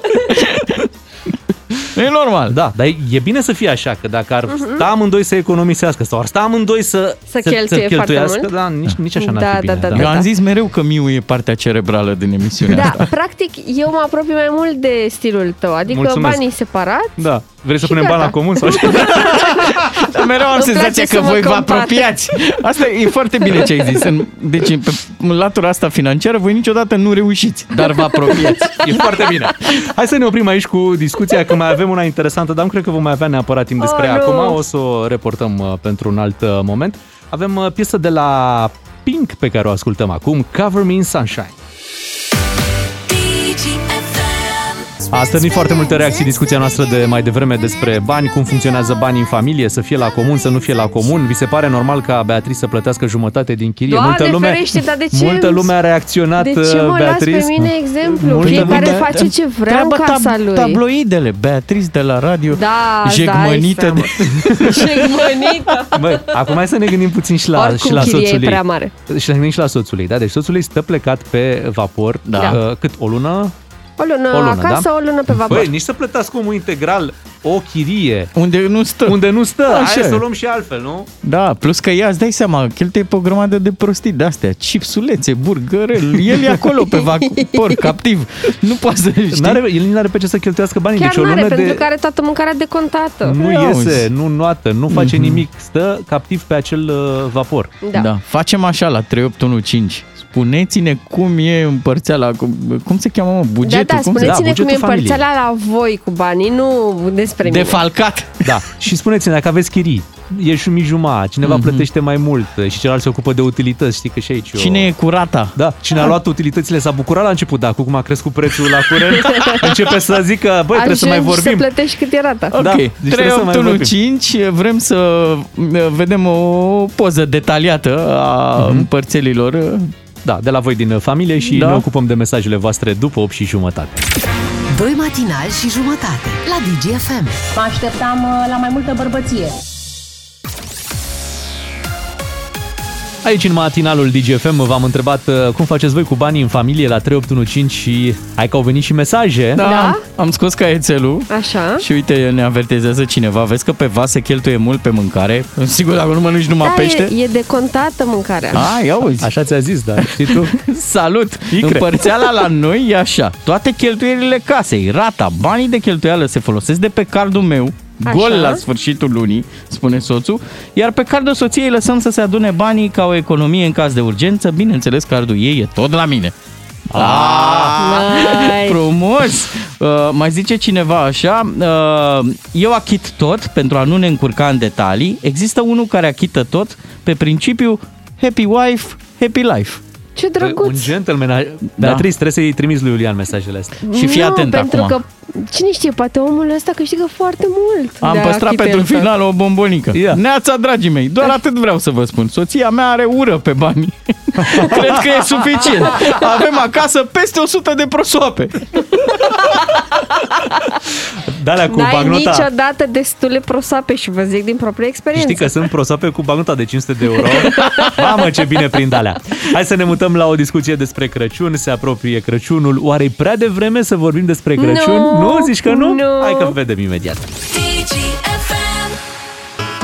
E normal. Da, dar e bine să fie așa, că dacă ar sta amândoi să economisească sau ar sta amândoi să, Mhm. Să cheltuie foarte cheltuiască, mult. da, nici, nici așa n-ar Da, fi bine. da, da, Eu am zis mereu că Miu e partea cerebrală din emisiunea Da, asta. practic, eu mă apropii mai mult de stilul tău, adică Mulțumesc. banii separați. Da. Vrei să Și punem bani la gata. comun sau ce? Dar mereu am Îmi senzația place că să mă voi vă compar. apropiați. Asta e foarte bine ce ai zis. În- Deci, pe latura asta financiară, voi niciodată nu reușiți, dar vă apropiați. E foarte bine. Hai să ne oprim aici cu discuția, că mai avem una interesantă, dar nu cred că vom mai avea neapărat timp despre Oh, ea nu. acum. O să o reportăm uh, pentru un alt uh, moment. Avem uh, piesă de la Pink pe care o ascultăm acum, Cover Me in Sunshine. A stârnit foarte multe reacții discuția noastră de mai devreme despre bani, cum funcționează banii în familie, să fie la comun, să nu fie la comun. Vi se pare normal ca Beatrice să plătească jumătate din chirie? Doamne multă lume, ferește, dar de ce multă lume a reacționat, De ce mă Beatrice. las pe mine exemplu? Multă Fiecare lume- face ce vrea în Treabă casa tab- lui. Tabloidele, Beatrice de la radio, Da, jegmănită dai de... Jegmănită. Băi, acum hai să ne gândim puțin și la, Oricum, și la chiria e soțul ei. prea mare. Și să ne gândim și la soțul ei, da? Deci soțul ei stă plecat pe vapor, Da. uh, cât, o lună? O lună, O lună, acasă, da? o lună pe vapor. Băi, nici să plătească omul integral o chirie. Unde nu stă. Unde nu stă. Așa Hai e. să o luăm și altfel, nu? Da, plus că ea, îți dai seama, cheltuie pe o grămadă de prostii de-astea, chipsulețe, burgărel, el e acolo pe vapor, captiv. Nu poate să știi. N-are, el nu are pe ce să cheltuiască banii. Chiar deci o n-are, lună pentru de... că are toată mâncarea decontată. Nu Ia iese, uzi. nu noată, nu face Mhm. nimic. Stă captiv pe acel uh, vapor. Da. da. Facem așa la 3815. Spuneți-ne cum e împărțeala, cum, cum se cheamă, mă, Da, bugetul? da, cum se... spuneți-ne cum e împărțeala la voi cu banii, nu despre mine. Defalcat. Da. Și spuneți-ne dacă aveți chirii. E și un mijuma, cineva Mhm. plătește mai mult și celălalt se ocupă de utilități, știi că și aici. Cine e curata? Da, cine a luat utilitățile s-a bucurat la început, dar acum cum a crescut prețul la curent, începe să zică, băi, trebuie să mai Ajungi vorbim. să plătești cât e rata. Ok, Da, deci trebuie să mai 3815, vrem să uh, vedem o poză detaliată a Mhm. împărțelilor. Da, de la voi din familie și Da. ne ocupăm de mesajele voastre după 8 și jumătate. Doi matinali și jumătate la DGFM. Mă așteptam uh, la mai multă bărbăție. Aici în matinalul DGFM v-am întrebat uh, cum faceți voi cu banii în familie la 3815 și hai că au venit și mesaje. Da, da? am scos caietelul Așa. și uite, ne avertizează cineva. Vezi că pe vas se cheltuie mult pe mâncare. Sigur, dacă nu mănânci numai Da, pește. e, e decontată mâncarea. A, ia uzi. Așa ți-a zis, da, știi tu? Salut! Icre. Împărțeala la noi e așa. Toate cheltuielile casei, rata, banii de cheltuială se folosesc de pe cardul meu, Așa. gol la sfârșitul lunii, spune soțul, iar pe cardul soției lăsăm să se adune banii ca o economie în caz de urgență. Bineînțeles, cardul ei e tot la mine. Nice. Frumos! Uh, mai zice cineva așa, uh, eu achit tot pentru a nu ne încurca în detalii. Există unul care achită tot pe principiu happy wife, happy life. Ce drăguț. Un gentleman. Beatrice, trebuie să-i trimiți lui Iulian mesajele astea. Și fii nu, atent pentru acum. că cine știe, poate omul ăsta câștigă foarte mult. Am de păstrat achitel pentru tot. final o bombonică. Ia. Neața, dragii mei, doar atât vreau să vă spun. Soția mea are ură pe bani. Cred că e suficient. Avem acasă peste 100 de prosoape. Da, cu N-ai bagnota. niciodată destule prosoape și vă zic din proprie experiență. Știi că sunt prosoape cu bagnota de 500 de euro. Mamă, ce bine prind alea. Hai să ne mutăm la o discuție despre Crăciun. Se apropie Crăciunul. Oare e prea devreme să vorbim despre Crăciun? Nu, nu? Zici că nu? nu. Hai că vedem imediat.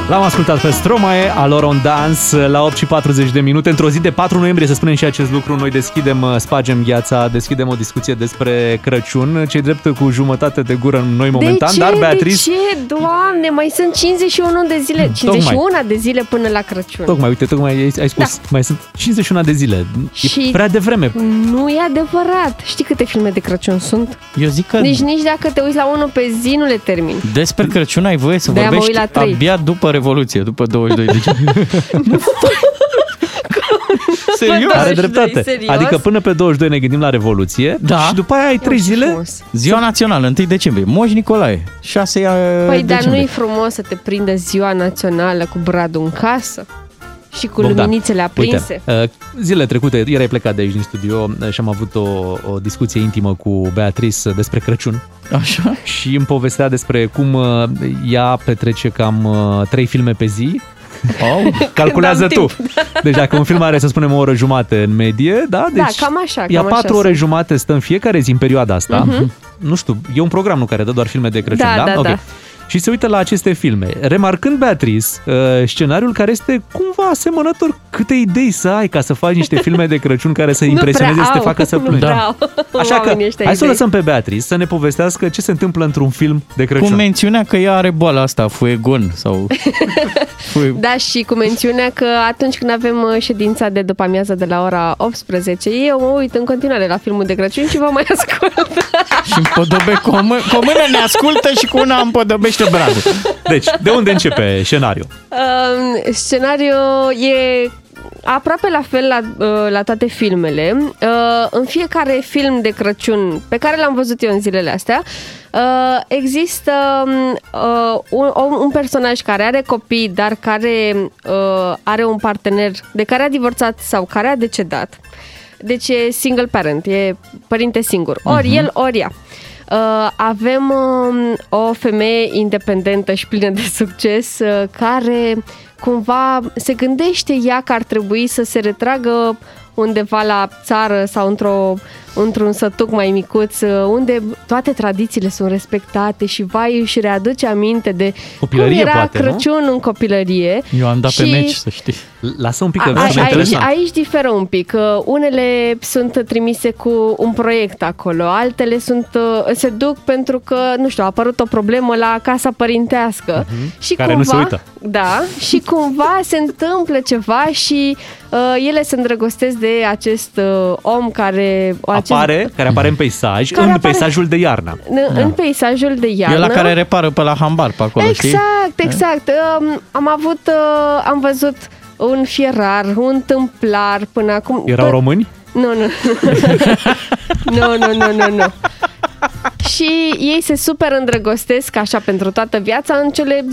L-am ascultat pe Stromae, alor on dance, la 8 și 40 de minute. Într-o zi de 4 noiembrie, să spunem și acest lucru, noi deschidem, uh, spagem gheața, deschidem o discuție despre Crăciun, cei drept cu jumătate de gură în noi momentan, de ce? dar Beatrice... De ce? Doamne, mai sunt 51 de zile, 51 de zile până la Crăciun. Tocmai, uite, tocmai ai, ai spus, da. mai sunt 51 de zile. Și- E prea devreme. Nu e adevărat. Știi câte filme de Crăciun sunt? Eu zic că Nici, nici dacă te uiți la unul pe zi, nu le termin. despre Crăciun ai voie să De-aia mă vorbești uit la trei. abia după Revoluție, după 22 decembrie. Serios? Are dreptate. serios? Adică până pe 22 ne gândim la Revoluție Da. și după aia ai 3 zile. Ziua Națională, 1 decembrie. Moș Nicolae, 6 Păi, dar nu decembrie. e frumos să te prindă ziua națională cu bradul în casă? Și cu Bogdan, luminițele aprinse? Uite, uh, zilele trecute, ieri ai plecat de aici din studio uh, și am avut o, o discuție intimă cu Beatrice despre Crăciun. Așa. Și îmi povestea despre cum uh, ea petrece cam uh, trei filme pe zi. Oh. Calculează Când am tu. Deci dacă un film are, să spunem, o oră jumate în medie, da? Da, Deci cam așa, Ea cam patru așa ore sunt. jumate stă în fiecare zi în perioada asta. Mhm. Nu știu, e un program nu care dă doar filme de Crăciun, Da, da? da, Ok. da. Și se uită la aceste filme, remarcând Beatrice uh, scenariul care este cumva asemănător câte idei să ai ca să faci niște filme de Crăciun care să Nu impresioneze, prea să te au, facă să nu plângi. prea au Așa că oamenii ăștia hai să o idei. lăsăm pe Beatrice să ne povestească ce se întâmplă într-un film de Crăciun. Cu mențiunea că ea are boala asta, fuegon sau... Fue... Da, și cu mențiunea că atunci când avem uh, ședința de după amiază de la ora 18, eu mă uit în continuare la filmul de Crăciun și vă mai ascult. și împodobe cu o, mână, cu o mână ne ascultă și cu una împodobește bradul. Deci, de unde începe scenariul? Um, scenariul e aproape la fel la, uh, la toate filmele. Uh, în fiecare film de Crăciun pe care l-am văzut eu în zilele astea, uh, există uh, un, un personaj care are copii, dar care uh, are un partener de care a divorțat sau care a decedat. Deci e single parent, e părinte singur. Ori Mhm. el, ori ea. Uh, avem uh, o femeie independentă și plină de succes uh, care cumva se gândește ea că ar trebui să se retragă undeva la țară sau într-o, într-un sătuc mai micuț, uh, unde toate tradițiile sunt respectate și vai își readuce aminte de Copilărie, cum era poate, nu? Crăciun în copilărie. Eu am dat pe Și- meci, să știi. Lasă un pic, a, că a, sună aici, interesant. aici diferă un pic. Uh, Unele sunt trimise cu un proiect acolo, altele sunt uh, se duc pentru că, nu știu, a apărut o problemă la casa părintească și Mhm. care nu cumva, se uită. Da, și cumva se întâmplă ceva și uh, ele se îndrăgostesc de acest uh, om care... Acest, Apare, care apare în peisaj, Care în apare- peisajul de iarnă. în, în peisajul de iarnă. E la care repară pe la hambar pe acolo, știi? Exact, exact. Um, am avut, uh, am văzut un fierar, un tâmplar până acum. Erau Tot- români? Nu, nu. nu, nu, nu, nu, nu. Și ei se super îndrăgostesc așa pentru toată viața în cele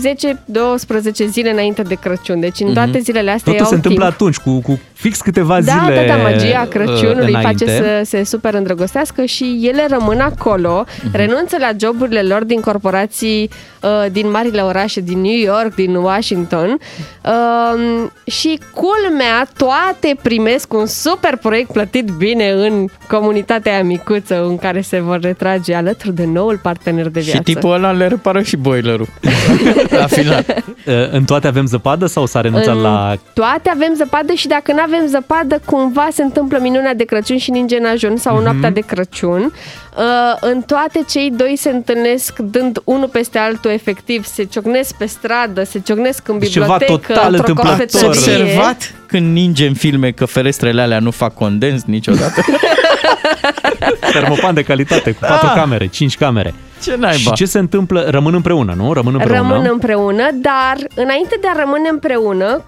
10-12 zile înainte de Crăciun. Deci în toate Mhm. zilele astea Totul ei se au întâmplă timp. atunci, cu, cu fix câteva Da, zile da, da, magia uh, Crăciunului înainte. face să se super îndrăgostească și ele rămân acolo, Mhm. renunță la joburile lor din corporații uh, din marile orașe, din New York, din Washington uh, și culmea, toate primesc un super proiect plătit bine în comunitatea aia micuță în care se vor retrage alături de noul partener de viață. Și tipul ăla le repară și boilerul. la final. Uh, În toate avem zăpadă sau s-a renunțat În la... Toate avem zăpadă și dacă nu avem zăpadă, cumva se întâmplă minunea de Crăciun și ninge în ajun sau Mhm. noaptea de Crăciun. Uh, în toate cei doi se întâlnesc dând unul peste altul efectiv, se ciocnesc pe stradă, se ciocnesc în Deci ceva bibliotecă, total într-o întâmplător. Ați cofetărie. observat când ninge în filme că ferestrele alea nu fac condens niciodată? Termopan de calitate, cu patru camere, cinci camere. Ce naiba? Și ce se întâmplă? Rămân împreună, nu? Rămân împreună. Rămân împreună, dar înainte de a rămâne împreună,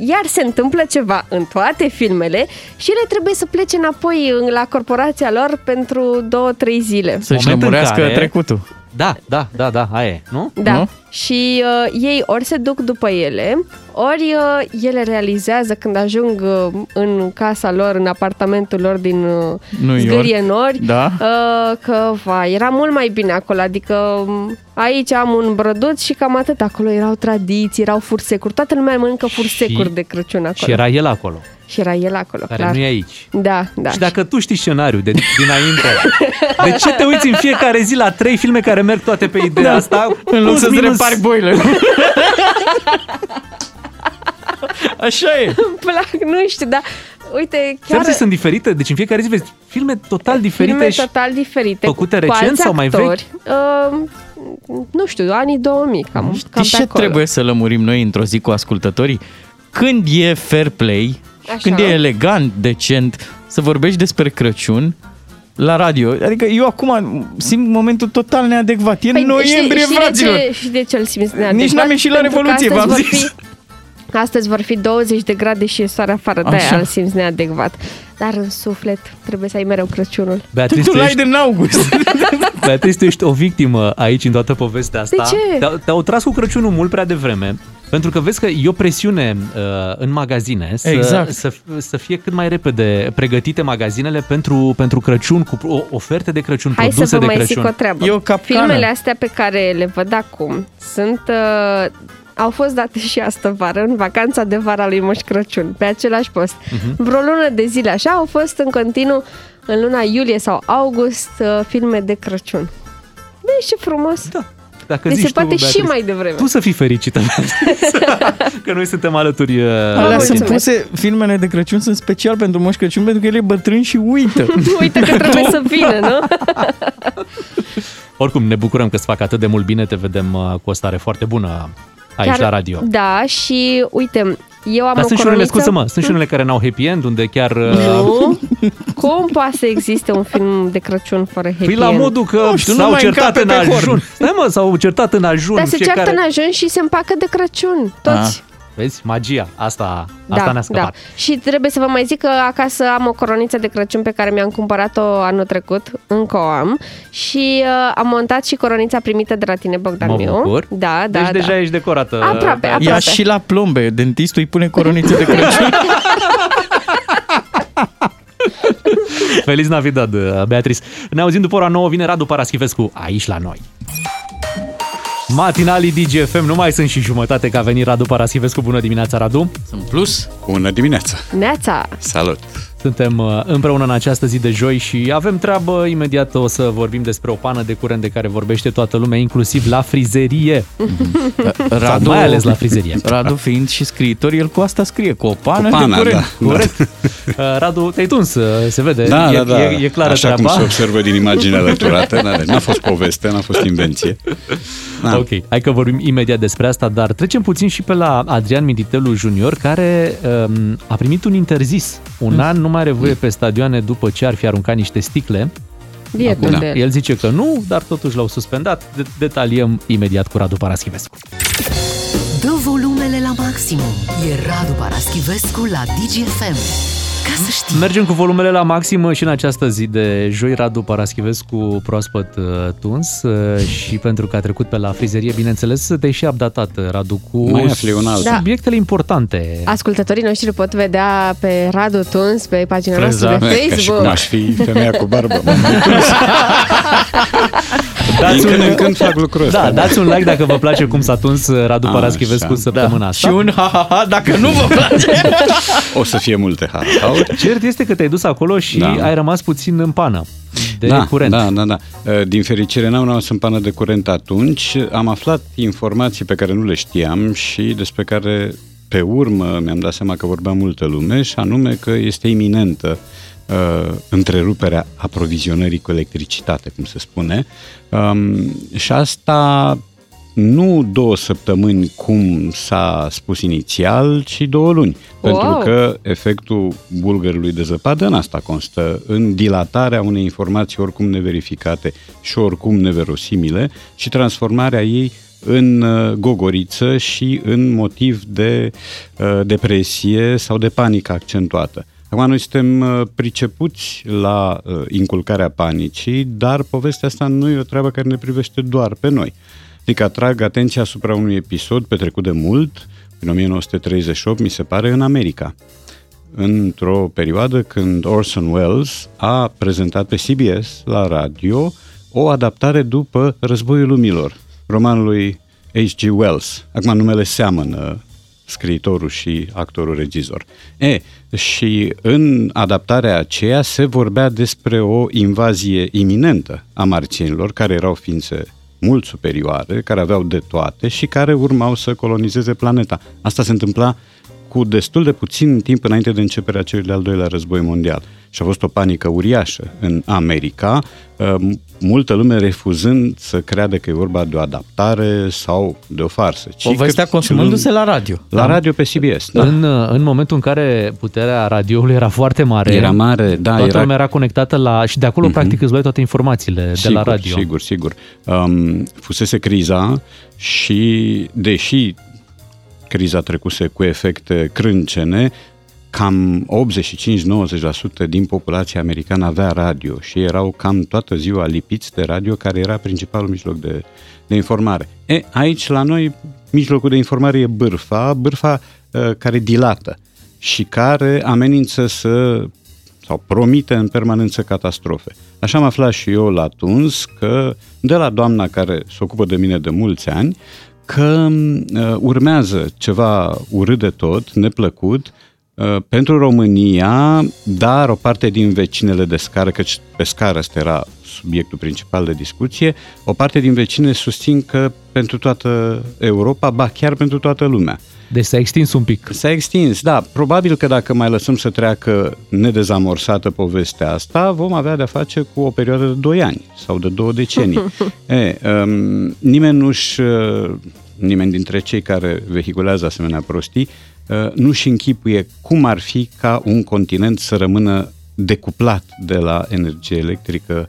iar se întâmplă ceva în toate filmele și ele trebuie să plece înapoi în- la corporația lor pentru două, trei zile. Să-și Moment în lămurească care- trecutul. Da, da, da, da, aia e, nu? Da. Nu? Și uh, ei ori se duc după ele, ori uh, ele realizează când ajung uh, în casa lor, în apartamentul lor din uh, New York. zgârie nori, Da. uh, că va, era mult mai bine acolo. Adică um, aici am un brăduț și cam atât. Acolo erau tradiții, erau fursecuri. Toată lumea mănâncă fursecuri de Crăciun acolo. Și era el acolo, și era el acolo, care clar. nu e aici. Da, da. Și dacă tu știi scenariul de dinainte, de ce te uiți în fiecare zi la trei filme care merg toate pe ideea Da. asta? În loc Plus, să-ți minus- repari boilerul. Așa e. Îmi plac, nu știu, dar uite, Chiar chiar... sunt diferite, deci în fiecare zi vezi filme total diferite filme și total diferite. făcute cu recent alți sau mai vechi? actori. Uh, nu știu, anii 2000, cam, cam Știi pe ce acolo. trebuie să lămurim noi într-o zi cu ascultătorii? Când e fair play, Așa. când e elegant, decent, să vorbești despre Crăciun la radio. Adică eu acum simt momentul total neadecvat. E Păi, noiembrie, știi, fraților! știi de, ce, știi de ce îl simți neadecvat? Nici n-am ieșit la Pentru că Revoluție, astăzi v-am vor zis. Fi, astăzi vor fi 20 de grade și e soare afară, de Așa. aia îl simți neadecvat. Dar în suflet trebuie să ai mereu Crăciunul. Beatrice, Tu tu l-ai ești, din august. Beatrice, tu ești o victimă aici în toată povestea asta. De ce? Te-au, te-au tras cu Crăciunul mult prea devreme, pentru că vezi că e o presiune uh, în magazine să, Exact. să, să fie cât mai repede pregătite magazinele pentru, pentru Crăciun, cu o- oferte de Crăciun, Hai produse să vă de mai Crăciun. zic o treabă. E o capcană. Filmele astea pe care le văd acum sunt... Uh, au fost date și astă vară, în vacanța de vară a lui Moș Crăciun, pe același post. Mhm. Vreo lună de zile așa au fost în continuu în luna iulie sau august uh, filme de Crăciun. Deci ce frumos! Da. Dacă Deci zici se poate tu, și Beatrice, mai devreme. Tu să fii fericită, Beatrice, că noi suntem alături. uh, Alea mulțumesc. sunt puse, filmele de Crăciun sunt special pentru Moș Crăciun pentru că el e bătrân și uită. Uite că trebuie să vină, nu? Oricum, ne bucurăm că îți fac atât de mult bine, te vedem uh, cu o stare foarte bună aici Chiar- la radio. Da, și uite, eu am Dar o sunt și unele, croniță- scuze-mă, sunt și unele care n-au happy end, unde chiar... uh, Nu? Cum poate să existe un film de Crăciun fără happy Păi la end? modul că Nu știu, nu s-au mai certat încape în pe horn. ajun. Stai mă, s-au certat în ajun. Dar se fiecare... ceartă în ajun și se împacă de Crăciun, toți. Vezi? Magia. Asta, asta da, ne-a scăpat. Da. Și trebuie să vă mai zic că acasă am o coroniță de Crăciun pe care mi-am cumpărat-o anul trecut, încă o am, și uh, am montat și coronița primită de la tine, Bogdan Mă Miu. bucur. Da, da, deci da. deja ești decorată. Aproape, aproape. Ia și la plombe, dentistul îi pune coronițe de Crăciun. Feliz Navidad, Beatrice. Ne auzim după ora 9, vine Radu Paraschivescu aici la noi. Matinalii DGFM, nu mai sunt și jumătate că a venit Radu Paraschivescu. Bună dimineața, Radu! Sunt plus! Bună dimineața! Neața! Salut! Suntem uh, împreună în această zi de joi și avem treabă. Imediat o să vorbim despre o pană de curent de care vorbește toată lumea, inclusiv la frizerie. Sau mai ales la frizerie. Radu fiind și scriitor, el cu asta scrie, cu o pană, Cu pana, de curent. da. Corect. Uh, Radu, te-ai tuns, uh, se vede. Da, e, da, da. E, e clară Așa treaba. cum se observă din imaginea alăturată. N-a, n-a fost poveste, n-a fost invenție. Da. Ok, hai că vorbim imediat despre asta, dar trecem puțin și pe la Adrian Miditelu Junior, care um, a primit un interzis. Un Hmm. mm. an nu mai are voie pe stadioane după ce ar fi aruncat niște sticle. Bietul Acum, de el. el zice că nu, dar totuși l-au suspendat. De- detaliem imediat cu Radu Paraschivescu. Dă volumele la maximum. E Radu Paraschivescu la DGFM. Ca să știi. Mergem cu volumele la maxim și în această zi de joi Radu Paraschivescu proaspăt uh, tuns uh, și pentru că a trecut pe la frizerie, bineînțeles, te-ai și updatat, Radu, cu Mai afli un alt. Da. subiectele importante. Ascultătorii noștri îl pot vedea pe Radu Tuns, pe pagina noastră de Ca și Facebook. cum aș fi femeia cu barbă. M-am mai întors. Dați Din când un- în când fac lucrul ăsta. Da, dați un like dacă vă place cum s-a tuns Radu A, Paraschivescu așa. săptămâna Da. asta. Și un ha-ha-ha dacă nu vă place. O să fie multe ha Cert este că te-ai dus acolo și Da. ai rămas puțin în pană de da, curent. Da, da, da. Din fericire n-am rămas în pană de curent atunci. Am aflat informații pe care nu le știam și despre care pe urmă mi-am dat seama că vorbea multă lume și anume că este iminentă uh, întreruperea aprovizionării cu electricitate, cum se spune. Um, și asta nu două săptămâni cum s-a spus inițial, ci două luni. Wow! Pentru că efectul bulgărului de zăpadă în asta constă, în dilatarea unei informații oricum neverificate și oricum neverosimile și transformarea ei în uh, gogoriță și în motiv de uh, depresie sau de panică accentuată. Acum noi suntem uh, pricepuți la uh, inculcarea panicii, dar povestea asta nu e o treabă care ne privește doar pe noi. Adică atrag atenția asupra unui episod petrecut de mult, în 1938, mi se pare, în America. Într-o perioadă când Orson Welles a prezentat pe CBS la radio o adaptare după Războiul Lumilor, romanului H.G. Wells. Acum numele seamănă scriitorul și actorul regizor. E, și în adaptarea aceea se vorbea despre o invazie iminentă a marțienilor, care erau ființe mult superioare, care aveau de toate și care urmau să colonizeze planeta. Asta se întâmpla cu destul de puțin timp înainte de începerea celui de-al doilea război mondial. Și a fost o panică uriașă în America, uh, multă lume refuzând să creadă că e vorba de o adaptare sau de o farsă. ci Povestea că- consumându-se la radio. La radio pe CBS, da. În, în momentul în care puterea radioului era foarte mare, Era mare, da, toată era- lumea era conectată la... Și de acolo, Mhm. practic, îți luai toate informațiile de la radio. Sigur, sigur. Um, fusese criza și, deși criza trecuse cu efecte crâncene, cam 85-90% din populația americană avea radio și erau cam toată ziua lipiți de radio, care era principalul mijloc de, de informare. E, aici, la noi, mijlocul de informare e bârfa, bârfa uh, care dilată și care amenință să sau promite în permanență catastrofe. Așa am aflat și eu la Tuns că de la doamna care se ocupă de mine de mulți ani că uh, urmează ceva urât de tot, neplăcut, uh, pentru România, dar o parte din vecinele de scară, căci pe scară ăsta era subiectul principal de discuție, o parte din vecine susțin că pentru toată Europa, ba chiar pentru toată lumea. Deci s-a extins un pic. S-a extins, da. Probabil că dacă mai lăsăm să treacă nedezamorsată povestea asta, vom avea de-a face cu o perioadă de 2 ani sau de două decenii. e, um, nimeni nu-și, uh, nimeni dintre cei care vehiculează asemenea prostii, uh, nu-și închipuie cum ar fi ca un continent să rămână decuplat de la energie electrică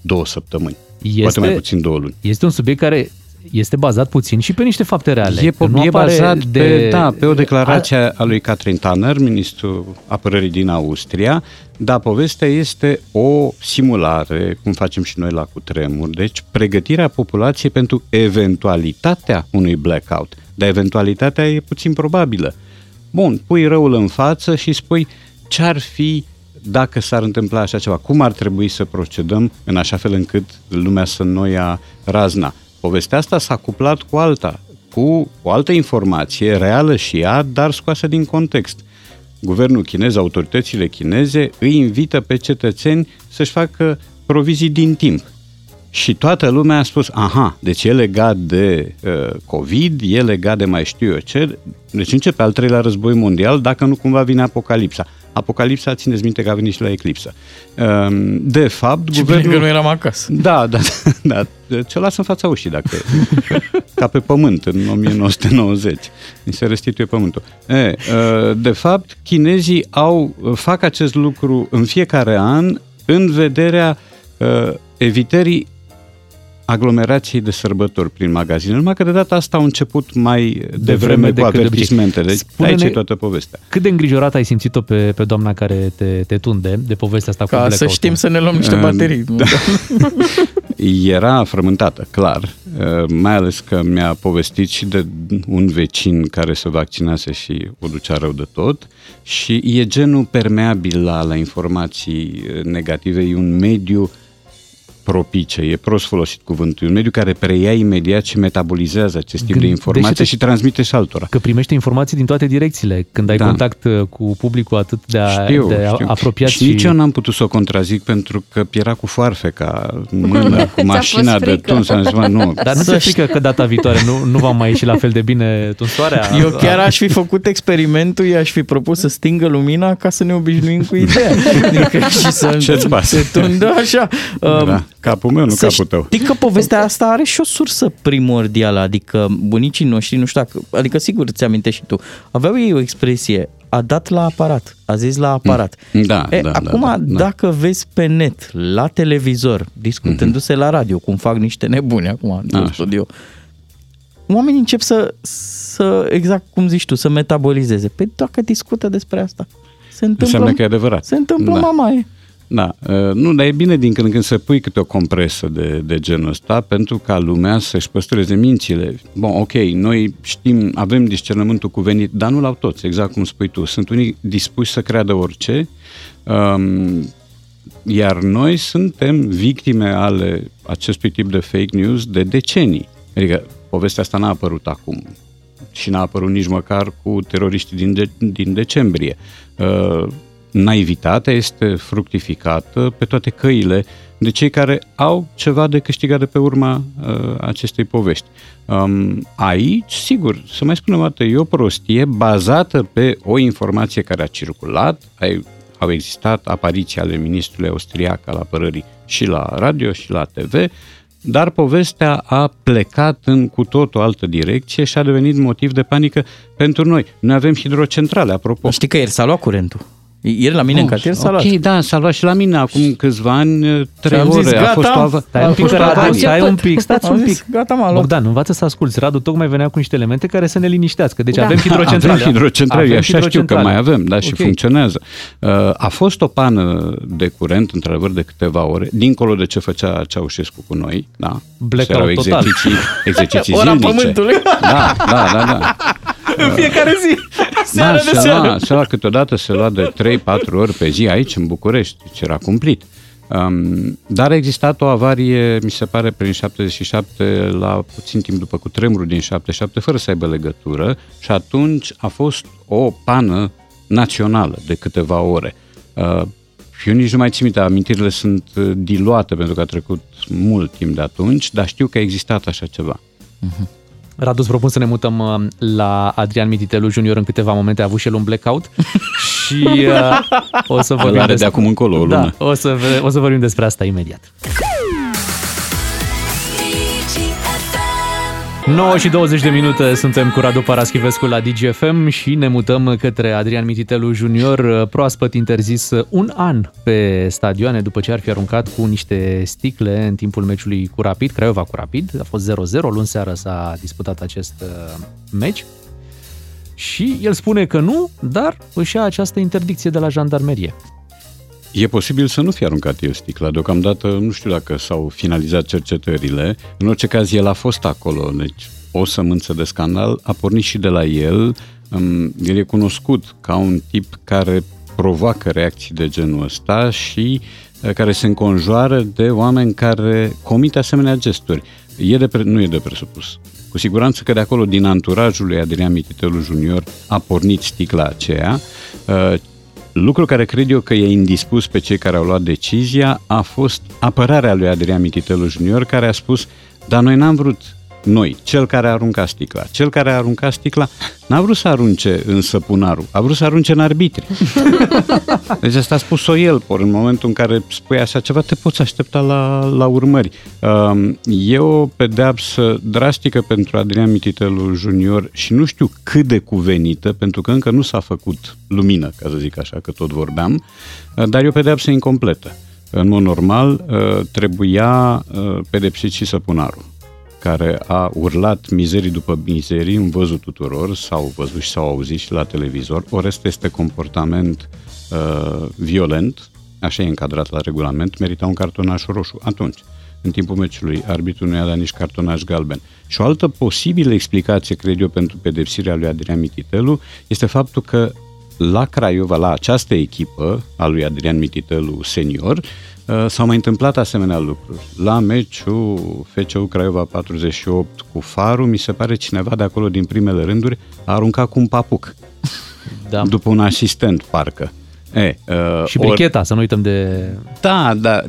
două săptămâni. Poate mai puțin două luni. Este un subiect care este bazat puțin și pe niște fapte reale. E, că nu e apare bazat de... pe, da, pe o declarație a, a lui Catherine Tanner, ministrul apărării din Austria, dar povestea este o simulare, cum facem și noi la cutremur, deci pregătirea populației pentru eventualitatea unui blackout. Dar eventualitatea e puțin probabilă. Bun, pui răul în față și spui ce ar fi dacă s-ar întâmpla așa ceva, cum ar trebui să procedăm în așa fel încât lumea să nu ia razna. Povestea asta s-a cuplat cu alta, cu o altă informație reală și ea, dar scoasă din context. Guvernul chinez, autoritățile chineze îi invită pe cetățeni să-și facă provizii din timp. Și toată lumea a spus, aha, deci e legat de uh, COVID, e legat de mai știu eu ce, deci începe al treilea război mondial dacă nu cumva vine apocalipsa. Apocalipsa, țineți minte că a venit și la eclipsă. Um, de fapt, Și guvernul... bine că nu eram acasă. Da, da, da. Ce las în fața ușii, dacă... ca pe pământ, în 1990. Mi se restituie pământul. E, uh, de fapt, chinezii au, fac acest lucru în fiecare an în vederea uh, evitării aglomerației de sărbători prin magazine. Numai că de data asta au început mai devreme de cu decât de avertismentele. Deci Spune-ne- aici e toată povestea. Cât de îngrijorat ai simțit-o pe, pe doamna care te, te tunde de povestea asta cu Ca să blackout-ul? știm să ne luăm niște Um, baterii. da. Era frământată, clar, uh, mai ales că mi-a povestit și de un vecin care se vaccinase și o ducea rău de tot și e genul permeabil la, la informații uh, negative, e un mediu propice, e prost folosit cuvântul, e un mediu care preia imediat și metabolizează acest tip de informații Gândește-te și transmite și altora. Că primește informații din toate direcțiile. Când ai Da. contact uh, cu publicul atât de, a, Știu, de știu. apropiat și, nici eu n-am putut să o contrazic pentru că era cu foarfeca în mână, cu Ți-a mașina fost de frică. tuns. Am zis, "Bă, nu. Dar nu Să ți-e frică că data viitoare nu, nu va mai ieși la fel de bine tunsoarea? Eu chiar aș fi făcut experimentul, i-aș fi propus să stingă lumina ca să ne obișnuim cu ideea. Adică și să Ce-ți pasă? se tundă așa. Um, Da, capul meu, nu să capul tău. Știi că povestea asta are și o sursă primordială, adică bunicii noștri, nu știu dacă, adică sigur ți amintești și tu, aveau ei o expresie, a dat la aparat, a zis la aparat. Da, e, da, acum, da, da, da. dacă vezi pe net, la televizor, discutându-se la radio, cum fac niște nebuni acum în Așa. studio, oamenii încep să, să, exact cum zici tu, să metabolizeze. Păi dacă discută despre asta, se întâmplă, Înseamnă că e adevărat. se întâmplă Da. mamaie. Da, uh, nu, dar e bine din când în când să pui câte o compresă de, de genul ăsta pentru ca lumea să-și păstreze mințile. Bun, ok, noi știm, avem discernământul cuvenit, dar nu l-au toți, exact cum spui tu. Sunt unii dispuși să creadă orice, um, iar noi suntem victime ale acestui tip de fake news de decenii. Adică povestea asta n-a apărut acum și n-a apărut nici măcar cu teroriștii din, de- din decembrie. Uh, naivitatea este fructificată pe toate căile de cei care au ceva de câștigat de pe urma uh, acestei povești. Um, aici, sigur, să mai spunem o dată, e o prostie bazată pe o informație care a circulat, ai, au existat apariții ale ministrului austriac al apărării și la radio și la TV, dar povestea a plecat în cu tot o altă direcție și a devenit motiv de panică pentru noi. Noi avem hidrocentrale, apropo. Știi că ieri s-a luat curentul. Ieri la mine în Oh, cartier s-a ok, luat. da, s-a luat și la mine acum câțiva ani, trei am zis, ore. a gata, fost o avă... Stai a un pic, fost o Radu, avarie. stai un pic, stați Am un zis, pic. gata, m-a luat. Bogdan, învață să asculți. Radu tocmai venea cu niște elemente care să ne liniștească. Deci Da. avem hidrocentrale. Avem hidrocentrale, Avem eu așa știu că hidrocentrale. mai avem, da, și Ok. funcționează. Uh, A fost o pană de curent, într-adevăr, de câteva ore, dincolo de ce făcea Ceaușescu cu noi, da. Blackout Erau total. exerciții, exerciții Ora zilnice. pământului. Da, da, da, da. În fiecare zi. Seara da, de se seară. lua, se lua câteodată se lua de 3-4 ori pe zi aici, în București, deci era cumplit. Um, dar a existat o avarie, mi se pare, prin 77, la puțin timp după cu tremurul din 77, fără să aibă legătură și atunci a fost o pană națională de câteva ore. Uh, eu nici nu mai țin minte, amintirile sunt uh, diluate pentru că a trecut mult timp de atunci, dar știu că a existat așa ceva. Radu, îți propun să ne mutăm uh, la Adrian Mititelu Junior în câteva momente. A avut și el un blackout și uh, o să vorbim are de acum încolo o lună. Da, o să, ve- o să vorbim despre asta imediat. 9 și 20 de minute suntem cu Radu Paraschivescu la DGFM și ne mutăm către Adrian Mititelu Junior, proaspăt interzis un an pe stadioane după ce ar fi aruncat cu niște sticle în timpul meciului cu Rapid, Craiova cu Rapid. A fost 0-0, luni seară s-a disputat acest uh, meci. Și el spune că nu, dar își ia această interdicție de la jandarmerie. E posibil să nu fie aruncat el sticla. Deocamdată nu știu dacă s-au finalizat cercetările. În orice caz, el a fost acolo. Deci o sămânță de scandal a pornit și de la el. El e cunoscut ca un tip care provoacă reacții de genul ăsta și uh, care se înconjoară de oameni care comit asemenea gesturi. E de pre- nu e de presupus. Cu siguranță că de acolo, din anturajul lui Adrian Mititelu Junior, a pornit sticla aceea. Uh, Lucru care cred eu că e indispus pe cei care au luat decizia a fost apărarea lui Adrian Mititelu Junior, care a spus, dar noi n-am vrut noi, cel care a aruncat sticla. Cel care a aruncat sticla n-a vrut să arunce în săpunarul, a vrut să arunce în arbitri. deci asta a spus-o el, por în momentul în care spui așa ceva, te poți aștepta la, la urmări. Um, e o pedeapsă drastică pentru Adrian Mititelu Junior și nu știu cât de cuvenită, pentru că încă nu s-a făcut lumină, ca să zic așa, că tot vorbeam, uh, dar e o pedeapsă incompletă. În mod normal, uh, trebuia uh, pedepsit și săpunarul care a urlat mizerii după mizerii în văzut tuturor, sau văzut și s-au auzit și la televizor. Orest este comportament uh, violent, așa e încadrat la regulament, merita un cartonaș roșu. Atunci, în timpul meciului, arbitrul nu i-a dat nici cartonaș galben. Și o altă posibilă explicație, cred eu, pentru pedepsirea lui Adrian Mititelu este faptul că la Craiova, la această echipă a lui Adrian Mititelu senior, Uh, s-au mai întâmplat asemenea lucruri. La meciul FCU Craiova 48 cu Faru, mi se pare cineva de acolo din primele rânduri a aruncat cu un papuc. Da. După un asistent, parcă. E, uh, și bricheta, or... să nu uităm de... Da, da.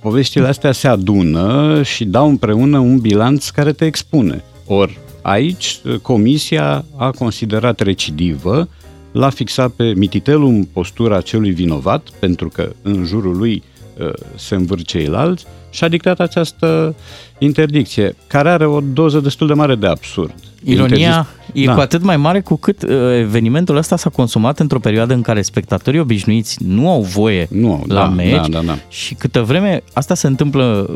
Poveștile astea se adună și dau împreună un bilanț care te expune. Ori aici comisia a considerat recidivă, l-a fixat pe Mititelu în postura celui vinovat, pentru că în jurul lui Uh, se învârt ceilalți și a dictat această interdicție, care are o doză destul de mare de absurd. Ironia e da. cu atât mai mare cu cât uh, evenimentul ăsta s-a consumat într-o perioadă în care spectatorii obișnuiți nu au voie nu au, la da, meci da, da, da. și câtă vreme asta se întâmplă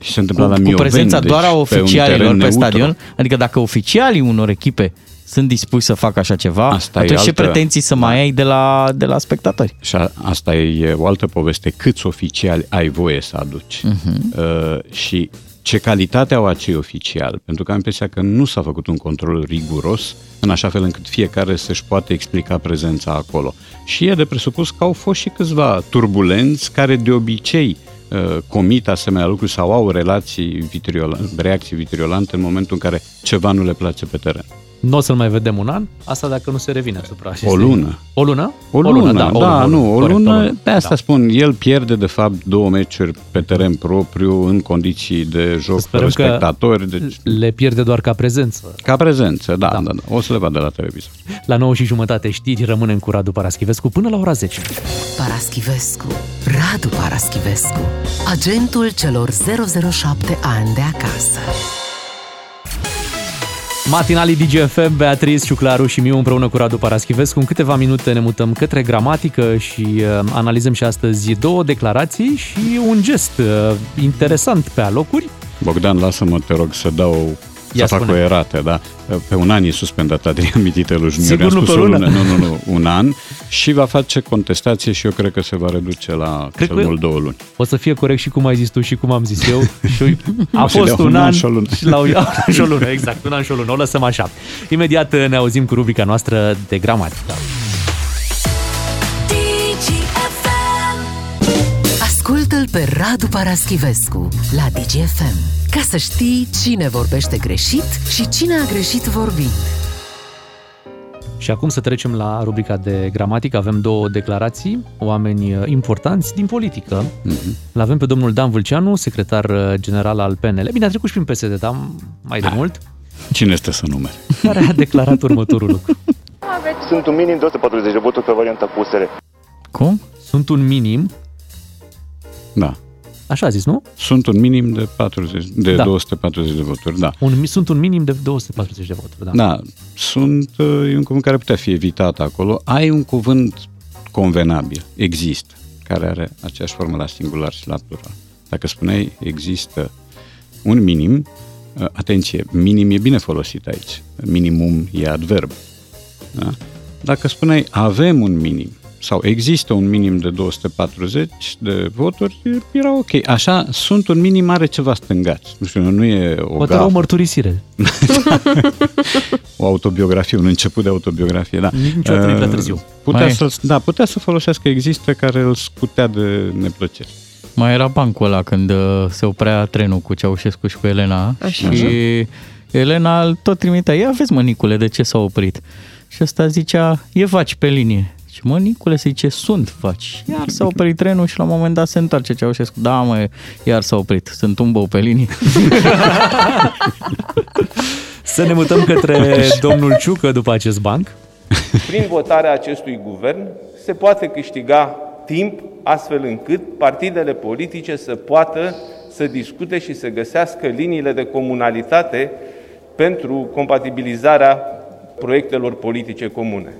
și se întâmplă cu, la Mioveni, cu prezența deci doar a oficialilor pe, pe stadion, adică dacă oficialii unor echipe sunt dispuși să facă așa ceva, asta atunci ce altă... pretenții să mai ai de la, de la spectatori? Și a, asta e o altă poveste. Câți oficiali ai voie să aduci? Uh-huh. Uh, și ce calitate au acei oficiali? Pentru că am impresia că nu s-a făcut un control riguros, în așa fel încât fiecare să-și poate explica prezența acolo. Și e de presupus că au fost și câțiva turbulenți care de obicei uh, comit asemenea lucruri sau au relații vitriolante, reacții vitriolante în momentul în care ceva nu le place pe teren. Nu o să-l mai vedem un an, asta dacă nu se revine asupra acestei... O lună. O lună? O lună, o lună da, da, o lună, nu, o lună, corect, o lună, de asta da. spun, el pierde de fapt două meciuri pe teren propriu în condiții de joc fără spectatori. Deci... le pierde doar ca prezență. Ca prezență, da, da, da, da. o să le vadă la televizor. La 9 și jumătate știri, rămânem cu Radu Paraschivescu până la ora 10. Paraschivescu, Radu Paraschivescu, agentul celor 007 ani de acasă. Matinalii DGFM, Beatriz, Ciuclaru și Miu împreună cu Radu Paraschivescu. În câteva minute ne mutăm către gramatică și uh, analizăm și astăzi două declarații și un gest uh, interesant pe alocuri. Bogdan, lasă-mă, te rog, să dau Ia să fac o erată, da? Pe un an e suspendat Adrian Mititelu Junior. Sigur nu pe o lună. Nu, nu, nu, un an și va face contestație și eu cred că se va reduce la cred cel mult două luni. O să fie corect și cum ai zis tu și cum am zis eu. și a fost un an, și o lună. Și la și o lună, exact, un an și o lună. O lăsăm așa. Imediat ne auzim cu rubrica noastră de gramatică. Ascultă-l pe Radu Paraschivescu la DGFM ca să știi cine vorbește greșit și cine a greșit vorbind. Și acum să trecem la rubrica de gramatică. Avem două declarații, oameni uh, importanți din politică. Mm-hmm. L avem pe domnul Dan Vâlceanu, secretar uh, general al PNL. Bine, a trecut și prin PSD, dar mai de ha. mult. Cine este să numere? Care a declarat următorul lucru. Sunt un minim 240 de voturi pe varianta cu USR. Cum? Sunt un minim? Da. Așa a zis, nu? Sunt un minim de, 40, de Da. da. 240 de voturi, da. Un, sunt un minim de 240 de voturi, da. Da, sunt, uh, e un cuvânt care putea fi evitat acolo. Ai un cuvânt convenabil, există, care are aceeași formă la singular și la plural. Dacă spuneai există un minim, uh, atenție, minim e bine folosit aici, minimum e adverb. Da? Dacă spuneai avem un minim sau există un minim de 240 de voturi, era ok. Așa, sunt un minim, are ceva stângați. Nu știu, nu e o Poate era o gafă mărturisire. o autobiografie, un început de autobiografie, da. Niciodată nu e prea Uh, târziu. Putea Mai e. să, da, putea să folosească există care îl scutea de neplăcere. Mai era bancul ăla când uh, se oprea trenul cu Ceaușescu și cu Elena Așa. și Elena îl tot trimitea, ia vezi mă Nicule de ce s-a oprit. Și ăsta zicea, e vaci pe linie. Și mă, Nicule se zice, sunt vaci. Iar s-a oprit trenul și la un moment dat se întoarce Ceaușescu. Da, mă, iar s-a oprit. Sunt un bău pe linie. Să ne mutăm către domnul Ciucă după acest banc. Prin votarea acestui guvern se poate câștiga timp astfel încât partidele politice să poată să discute și să găsească liniile de comunalitate pentru compatibilizarea proiectelor politice comune.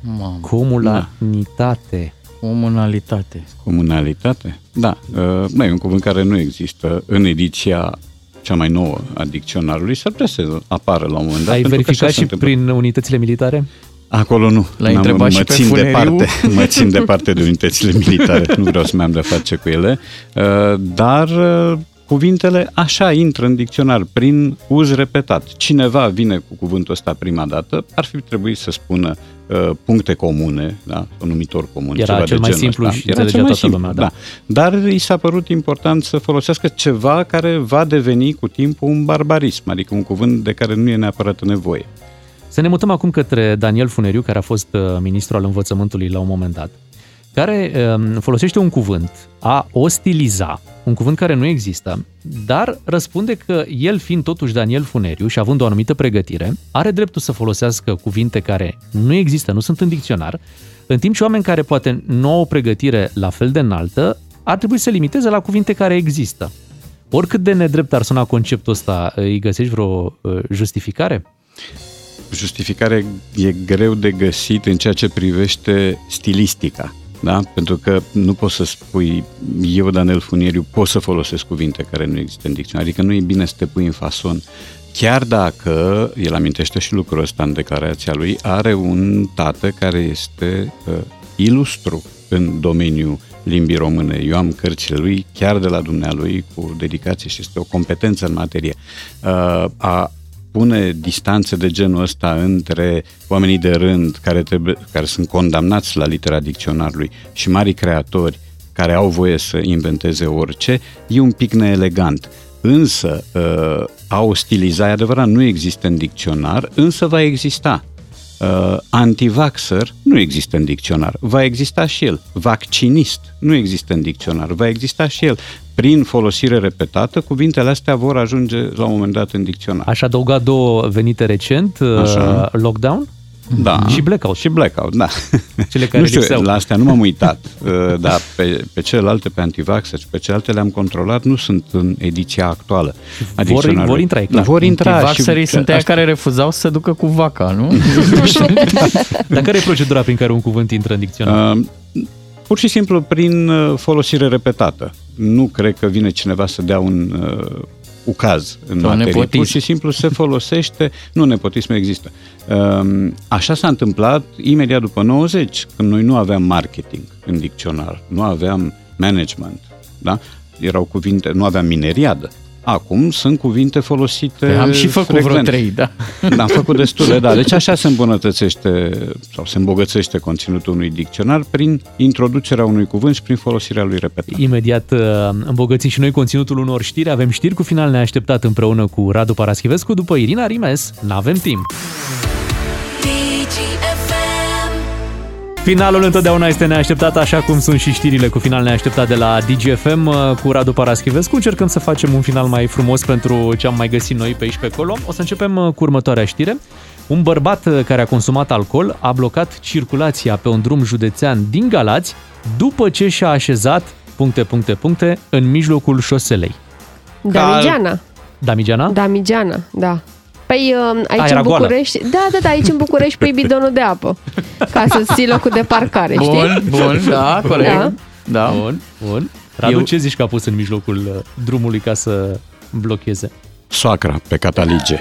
Mamă. Comunalitate. Comunalitate. Comunalitate? Da. Uh, nu, e un cuvânt care nu există în ediția cea mai nouă a dicționarului. S-ar putea să apară la un moment dat. Ai pentru că verificat așa se și întâmplă. prin unitățile militare? Acolo nu. L-ai N-am- întrebat mă și pe țin funeriu? departe, mă țin departe de unitățile militare, nu vreau să mai am de face cu ele, Uh, dar uh, cuvintele așa intră în dicționar, prin uz repetat. Cineva vine cu cuvântul ăsta prima dată, ar fi trebuit să spună uh, puncte comune, da, un numitor comun. Era ceva cel de mai genul simplu ăsta. și Era înțelegea cel mai toată simplu, lumea, da. da. Dar i s-a părut important să folosească ceva care va deveni cu timpul un barbarism, adică un cuvânt de care nu e neapărat nevoie. Să ne mutăm acum către Daniel Funeriu, care a fost uh, ministru al învățământului la un moment dat, care um, folosește un cuvânt, a ostiliza, un cuvânt care nu există, dar răspunde că el fiind totuși Daniel Funeriu și având o anumită pregătire, are dreptul să folosească cuvinte care nu există, nu sunt în dicționar, în timp ce oameni care poate nu au o pregătire la fel de înaltă, ar trebui să se limiteze la cuvinte care există. Oricât de nedrept ar suna conceptul ăsta, îi găsești vreo uh, justificare? justificare e greu de găsit în ceea ce privește stilistica. Da? Pentru că nu poți să spui, eu, Daniel Funieriu, pot să folosesc cuvinte care nu există în dicționar. Adică nu e bine să te pui în fason. Chiar dacă, el amintește și lucrul ăsta în declarația lui, are un tată care este uh, ilustru în domeniul limbii române. Eu am cărțile lui chiar de la dumnealui cu dedicație și este o competență în materie. Uh, a pune distanțe de genul ăsta între oamenii de rând care, trebuie, care sunt condamnați la litera dicționarului și mari creatori care au voie să inventeze orice, e un pic neelegant. Însă, uh, a ostiliza, e adevărat, nu există în dicționar, însă va exista. Uh, antivaxer nu există în dicționar, va exista și el. Vaccinist nu există în dicționar, va exista și el. Prin folosire repetată, cuvintele astea vor ajunge la un moment dat în dicționar. Aș adăuga două venite recent, uh, Așa. lockdown Da. și blackout. Și blackout, da. Cele care nu știu, lipseau. la astea nu m-am uitat, uh, dar pe, pe celelalte, pe antivaxer și pe celelalte le-am controlat, nu sunt în ediția actuală. a Vor- dicționarului. vor intra, e clar. Vor intra. Antivaxerii și sunt aia asta- care refuzau să se ducă cu vaca, nu? Dar care e procedura prin care un cuvânt intră în dicționar? Uh, pur și simplu prin uh, folosire repetată. Nu cred că vine cineva să dea un uh, ucaz în Sau materie. nepotism. Pur și simplu se folosește, nu nepotism există. Um, așa s-a întâmplat imediat după 90, când noi nu aveam marketing în dicționar, nu aveam management, da? Erau cuvinte, nu aveam mineriadă. Acum sunt cuvinte folosite Am și făcut vreo frecvent. trei, da. Da, am făcut destule, da. Deci așa se îmbunătățește sau se îmbogățește conținutul unui dicționar prin introducerea unui cuvânt și prin folosirea lui repetată. Imediat uh, îmbogățim și noi conținutul unor știri. Avem știri cu final neașteptat împreună cu Radu Paraschivescu. După Irina Rimes, n-avem timp. Finalul întotdeauna este neașteptat, așa cum sunt și știrile cu final neașteptat de la DGFM uh, cu Radu Paraschivescu. Încercăm să facem un final mai frumos pentru ce am mai găsit noi pe aici pe acolo. O să începem uh, cu următoarea știre. Un bărbat uh, care a consumat alcool a blocat circulația pe un drum județean din Galați după ce și-a așezat puncte, puncte, puncte, în mijlocul șoselei. Damigeana. Damigeana? Damigeana, da. Păi uh, aici A, în era goală. București, da, da, da, aici în București pui bidonul de apă ca să ții locul de parcare, știi? Bun, bun, da, corect. Da. Da. Bun, bun. Radu, Eu- ce zici că a pus în mijlocul uh, drumului ca să blocheze? Soacra pe catalige.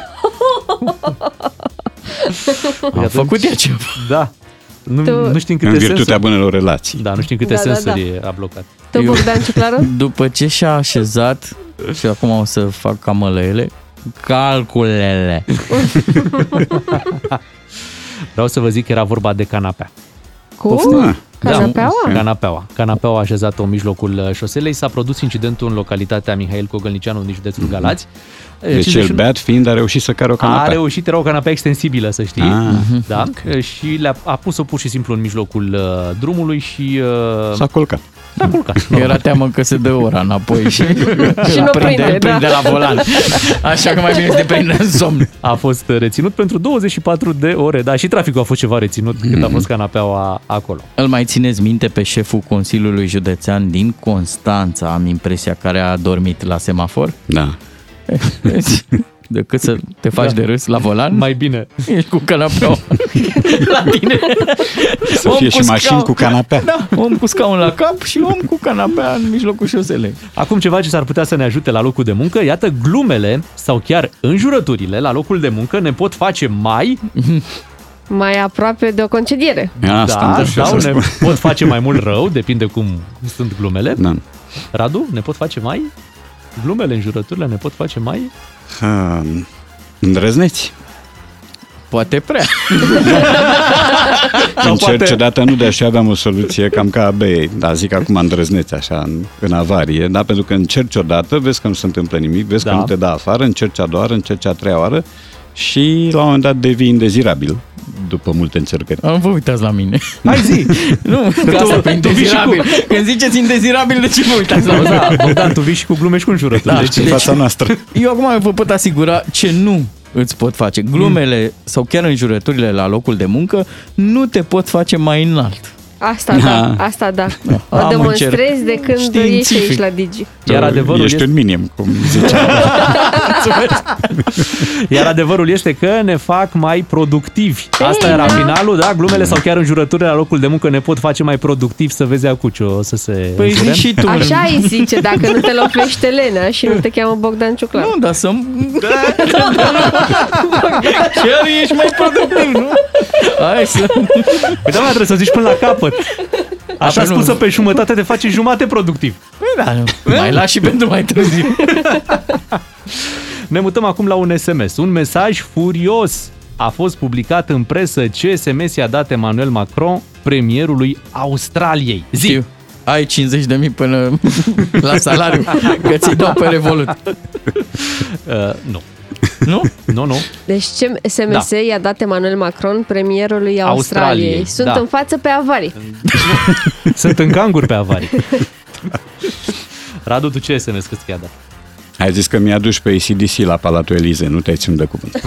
A făcut ea ceva. Da. Nu, Tu- nu știm În câte virtutea sensuri. bunelor relații. Da, nu știm câte Da, da, sensuri da. a blocat. Tu, Bogdan Ciuclaru? După ce și-a așezat, și acum o să fac camălele, calculele. Vreau să vă zic că era vorba de canapea. Cu? Canapeaua? Da, canapeaua. Canapeaua așezată în mijlocul uh, șoselei. S-a produs incidentul în localitatea Mihail Cogălnicianu din județul Galați. Deci el 51 beat fiind a reușit să care o A canapea. reușit, era o canapea extensibilă, să știi. Ah, da? Și le-a a pus-o pur și simplu în mijlocul uh, drumului și... Uh, S-a culcat. S-a culcat. Era teamă că se dă ora înapoi și, Și nu prinde, da. prinde la volan. Așa că mai bine să te prinde în somn. A fost reținut pentru 24 de ore, da, și traficul a fost ceva reținut mm-hmm. când a fost canapeaua acolo. Îl mai țineți minte pe șeful Consiliului Județean din Constanța, am impresia, care a dormit la semafor? Da. Vezi? Decât să te faci Da. de râs la volan, Mai bine. ești cu canapeaua la tine. Să Om fie și cu mașini scaun. cu canapea. Da, om cu scaun la cap și om cu canapea în mijlocul șoselei. Acum ceva ce s-ar putea să ne ajute la locul de muncă, iată glumele sau chiar înjurăturile la locul de muncă ne pot face mai Mai aproape de o concediere. da, sau ne pot face mai mult rău, depinde cum sunt glumele. Da. Radu, ne pot face mai? Glumele, înjurăturile ne pot face mai? Uh, îndrăzneți. Poate prea. Încerc poate... odată nu de și aveam o soluție cam ca bei, dar zic acum îndrăzneți așa în, în avarie, da? pentru că încerci odată, vezi că nu se întâmplă nimic, vezi da. că nu te dă afară, încerci a doua oară, încerci a treia oară și la un moment dat devii indezirabil după multe încercări. Nu vă uitați la mine. Hai zi! Nu, Că că tu- asta pe tu vii și cu- indezirabil. Când ziceți indezirabil, de ce vă uitați la mine? Da, Bogdan, tu vii și cu glume și cu înjurături. Da, deci, în fața noastră. Eu acum vă pot asigura ce nu îți pot face. Glumele Mm. sau chiar înjurăturile la locul de muncă nu te pot face mai înalt. Asta da, asta da. O Am demonstrezi de când ești Științific. aici la Digi. Iar adevărul Ești este... un minim, cum ziceam. Iar adevărul este că ne fac mai productivi. Asta era finalul, da? Glumele sau chiar înjurăturile la locul de muncă ne pot face mai productivi să vezi acuciu să se Păi înjure. zi și tu. Așa îi zice, dacă nu te lovește Lenea și nu te cheamă Bogdan Ciuclar. Nu, dar să Chiar ești mai productiv, nu? Hai să... Păi da, mă, trebuie să o zici până la capăt. Așa Apoi nu. spusă pe jumătate te face jumate productiv. Păi da, nu. mai lași și pentru mai târziu. Ne mutăm acum la un SMS. Un mesaj furios a fost publicat în presă ce SMS i-a dat Emmanuel Macron premierului Australiei. Zi! Știu. Ai 50 de mii până la salariu, că ți-i dau pe Revolut. Uh, nu. Nu? Nu, nu. Deci ce SMS Da. i-a dat Emmanuel Macron premierului Australiei? Australiei, Sunt da. în față pe avarii. Sunt în canguri pe avarii. Radu, tu ce SMS că ți-a dat? Ai zis că mi-a dus pe ACDC la Palatul Elize, nu te-ai ținut de cuvânt.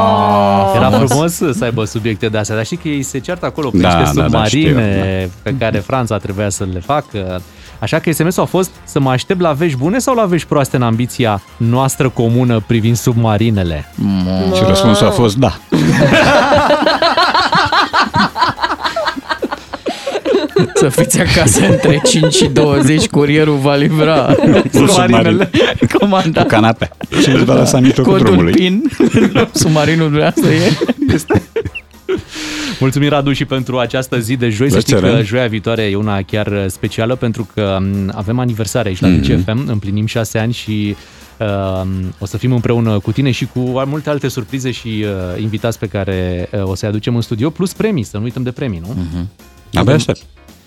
Era frumos să aibă subiecte de astea, dar știi că ei se ceartă acolo pe Da, niște da, da, submarine știu, pe care Franța trebuia să le facă. Așa că SMS-ul a fost să mă aștept la vești bune sau la vești proaste în ambiția noastră comună privind submarinele? Și răspunsul a fost da. Să fiți acasă între 5 și 20, curierul va livra submarinele. Comanda. Cu canapea. Și îți va lăsa în mijlocul Codul drumului. PIN, submarinul dumneavoastră e. Mulțumim, Radu, și pentru această zi de joi. Să știți Plăcere. că joia viitoare e una chiar specială pentru că m, avem aniversare aici la Mhm. DGFM, împlinim șase ani și uh, o să fim împreună cu tine și cu multe alte surprize și uh, invitați pe care uh, o să-i aducem în studio, plus premii, să nu uităm de premii, nu? Mhm. Abia aștept.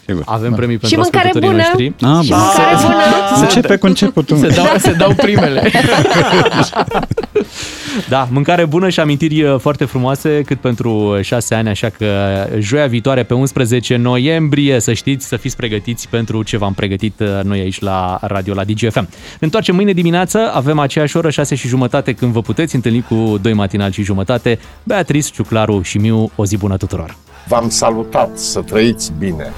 Sigur. Avem premii Și pentru mâncare ascultătorii bună. noștri. Ah, Și bun. mâncare bună. Începe cu începutul. Se dau, se dau primele. Da, mâncare bună și amintiri uh, foarte frumoase cât pentru șase ani, așa că joia viitoare pe 11 noiembrie, să știți, să fiți pregătiți pentru ce v-am pregătit uh, noi aici la radio, la DGFM. Ne întoarcem mâine dimineață, avem aceeași oră, 6 și jumătate, când vă puteți întâlni cu doi matinal și jumătate. Beatrice, Ciuclaru și Miu, o zi bună tuturor! V-am salutat, să trăiți bine!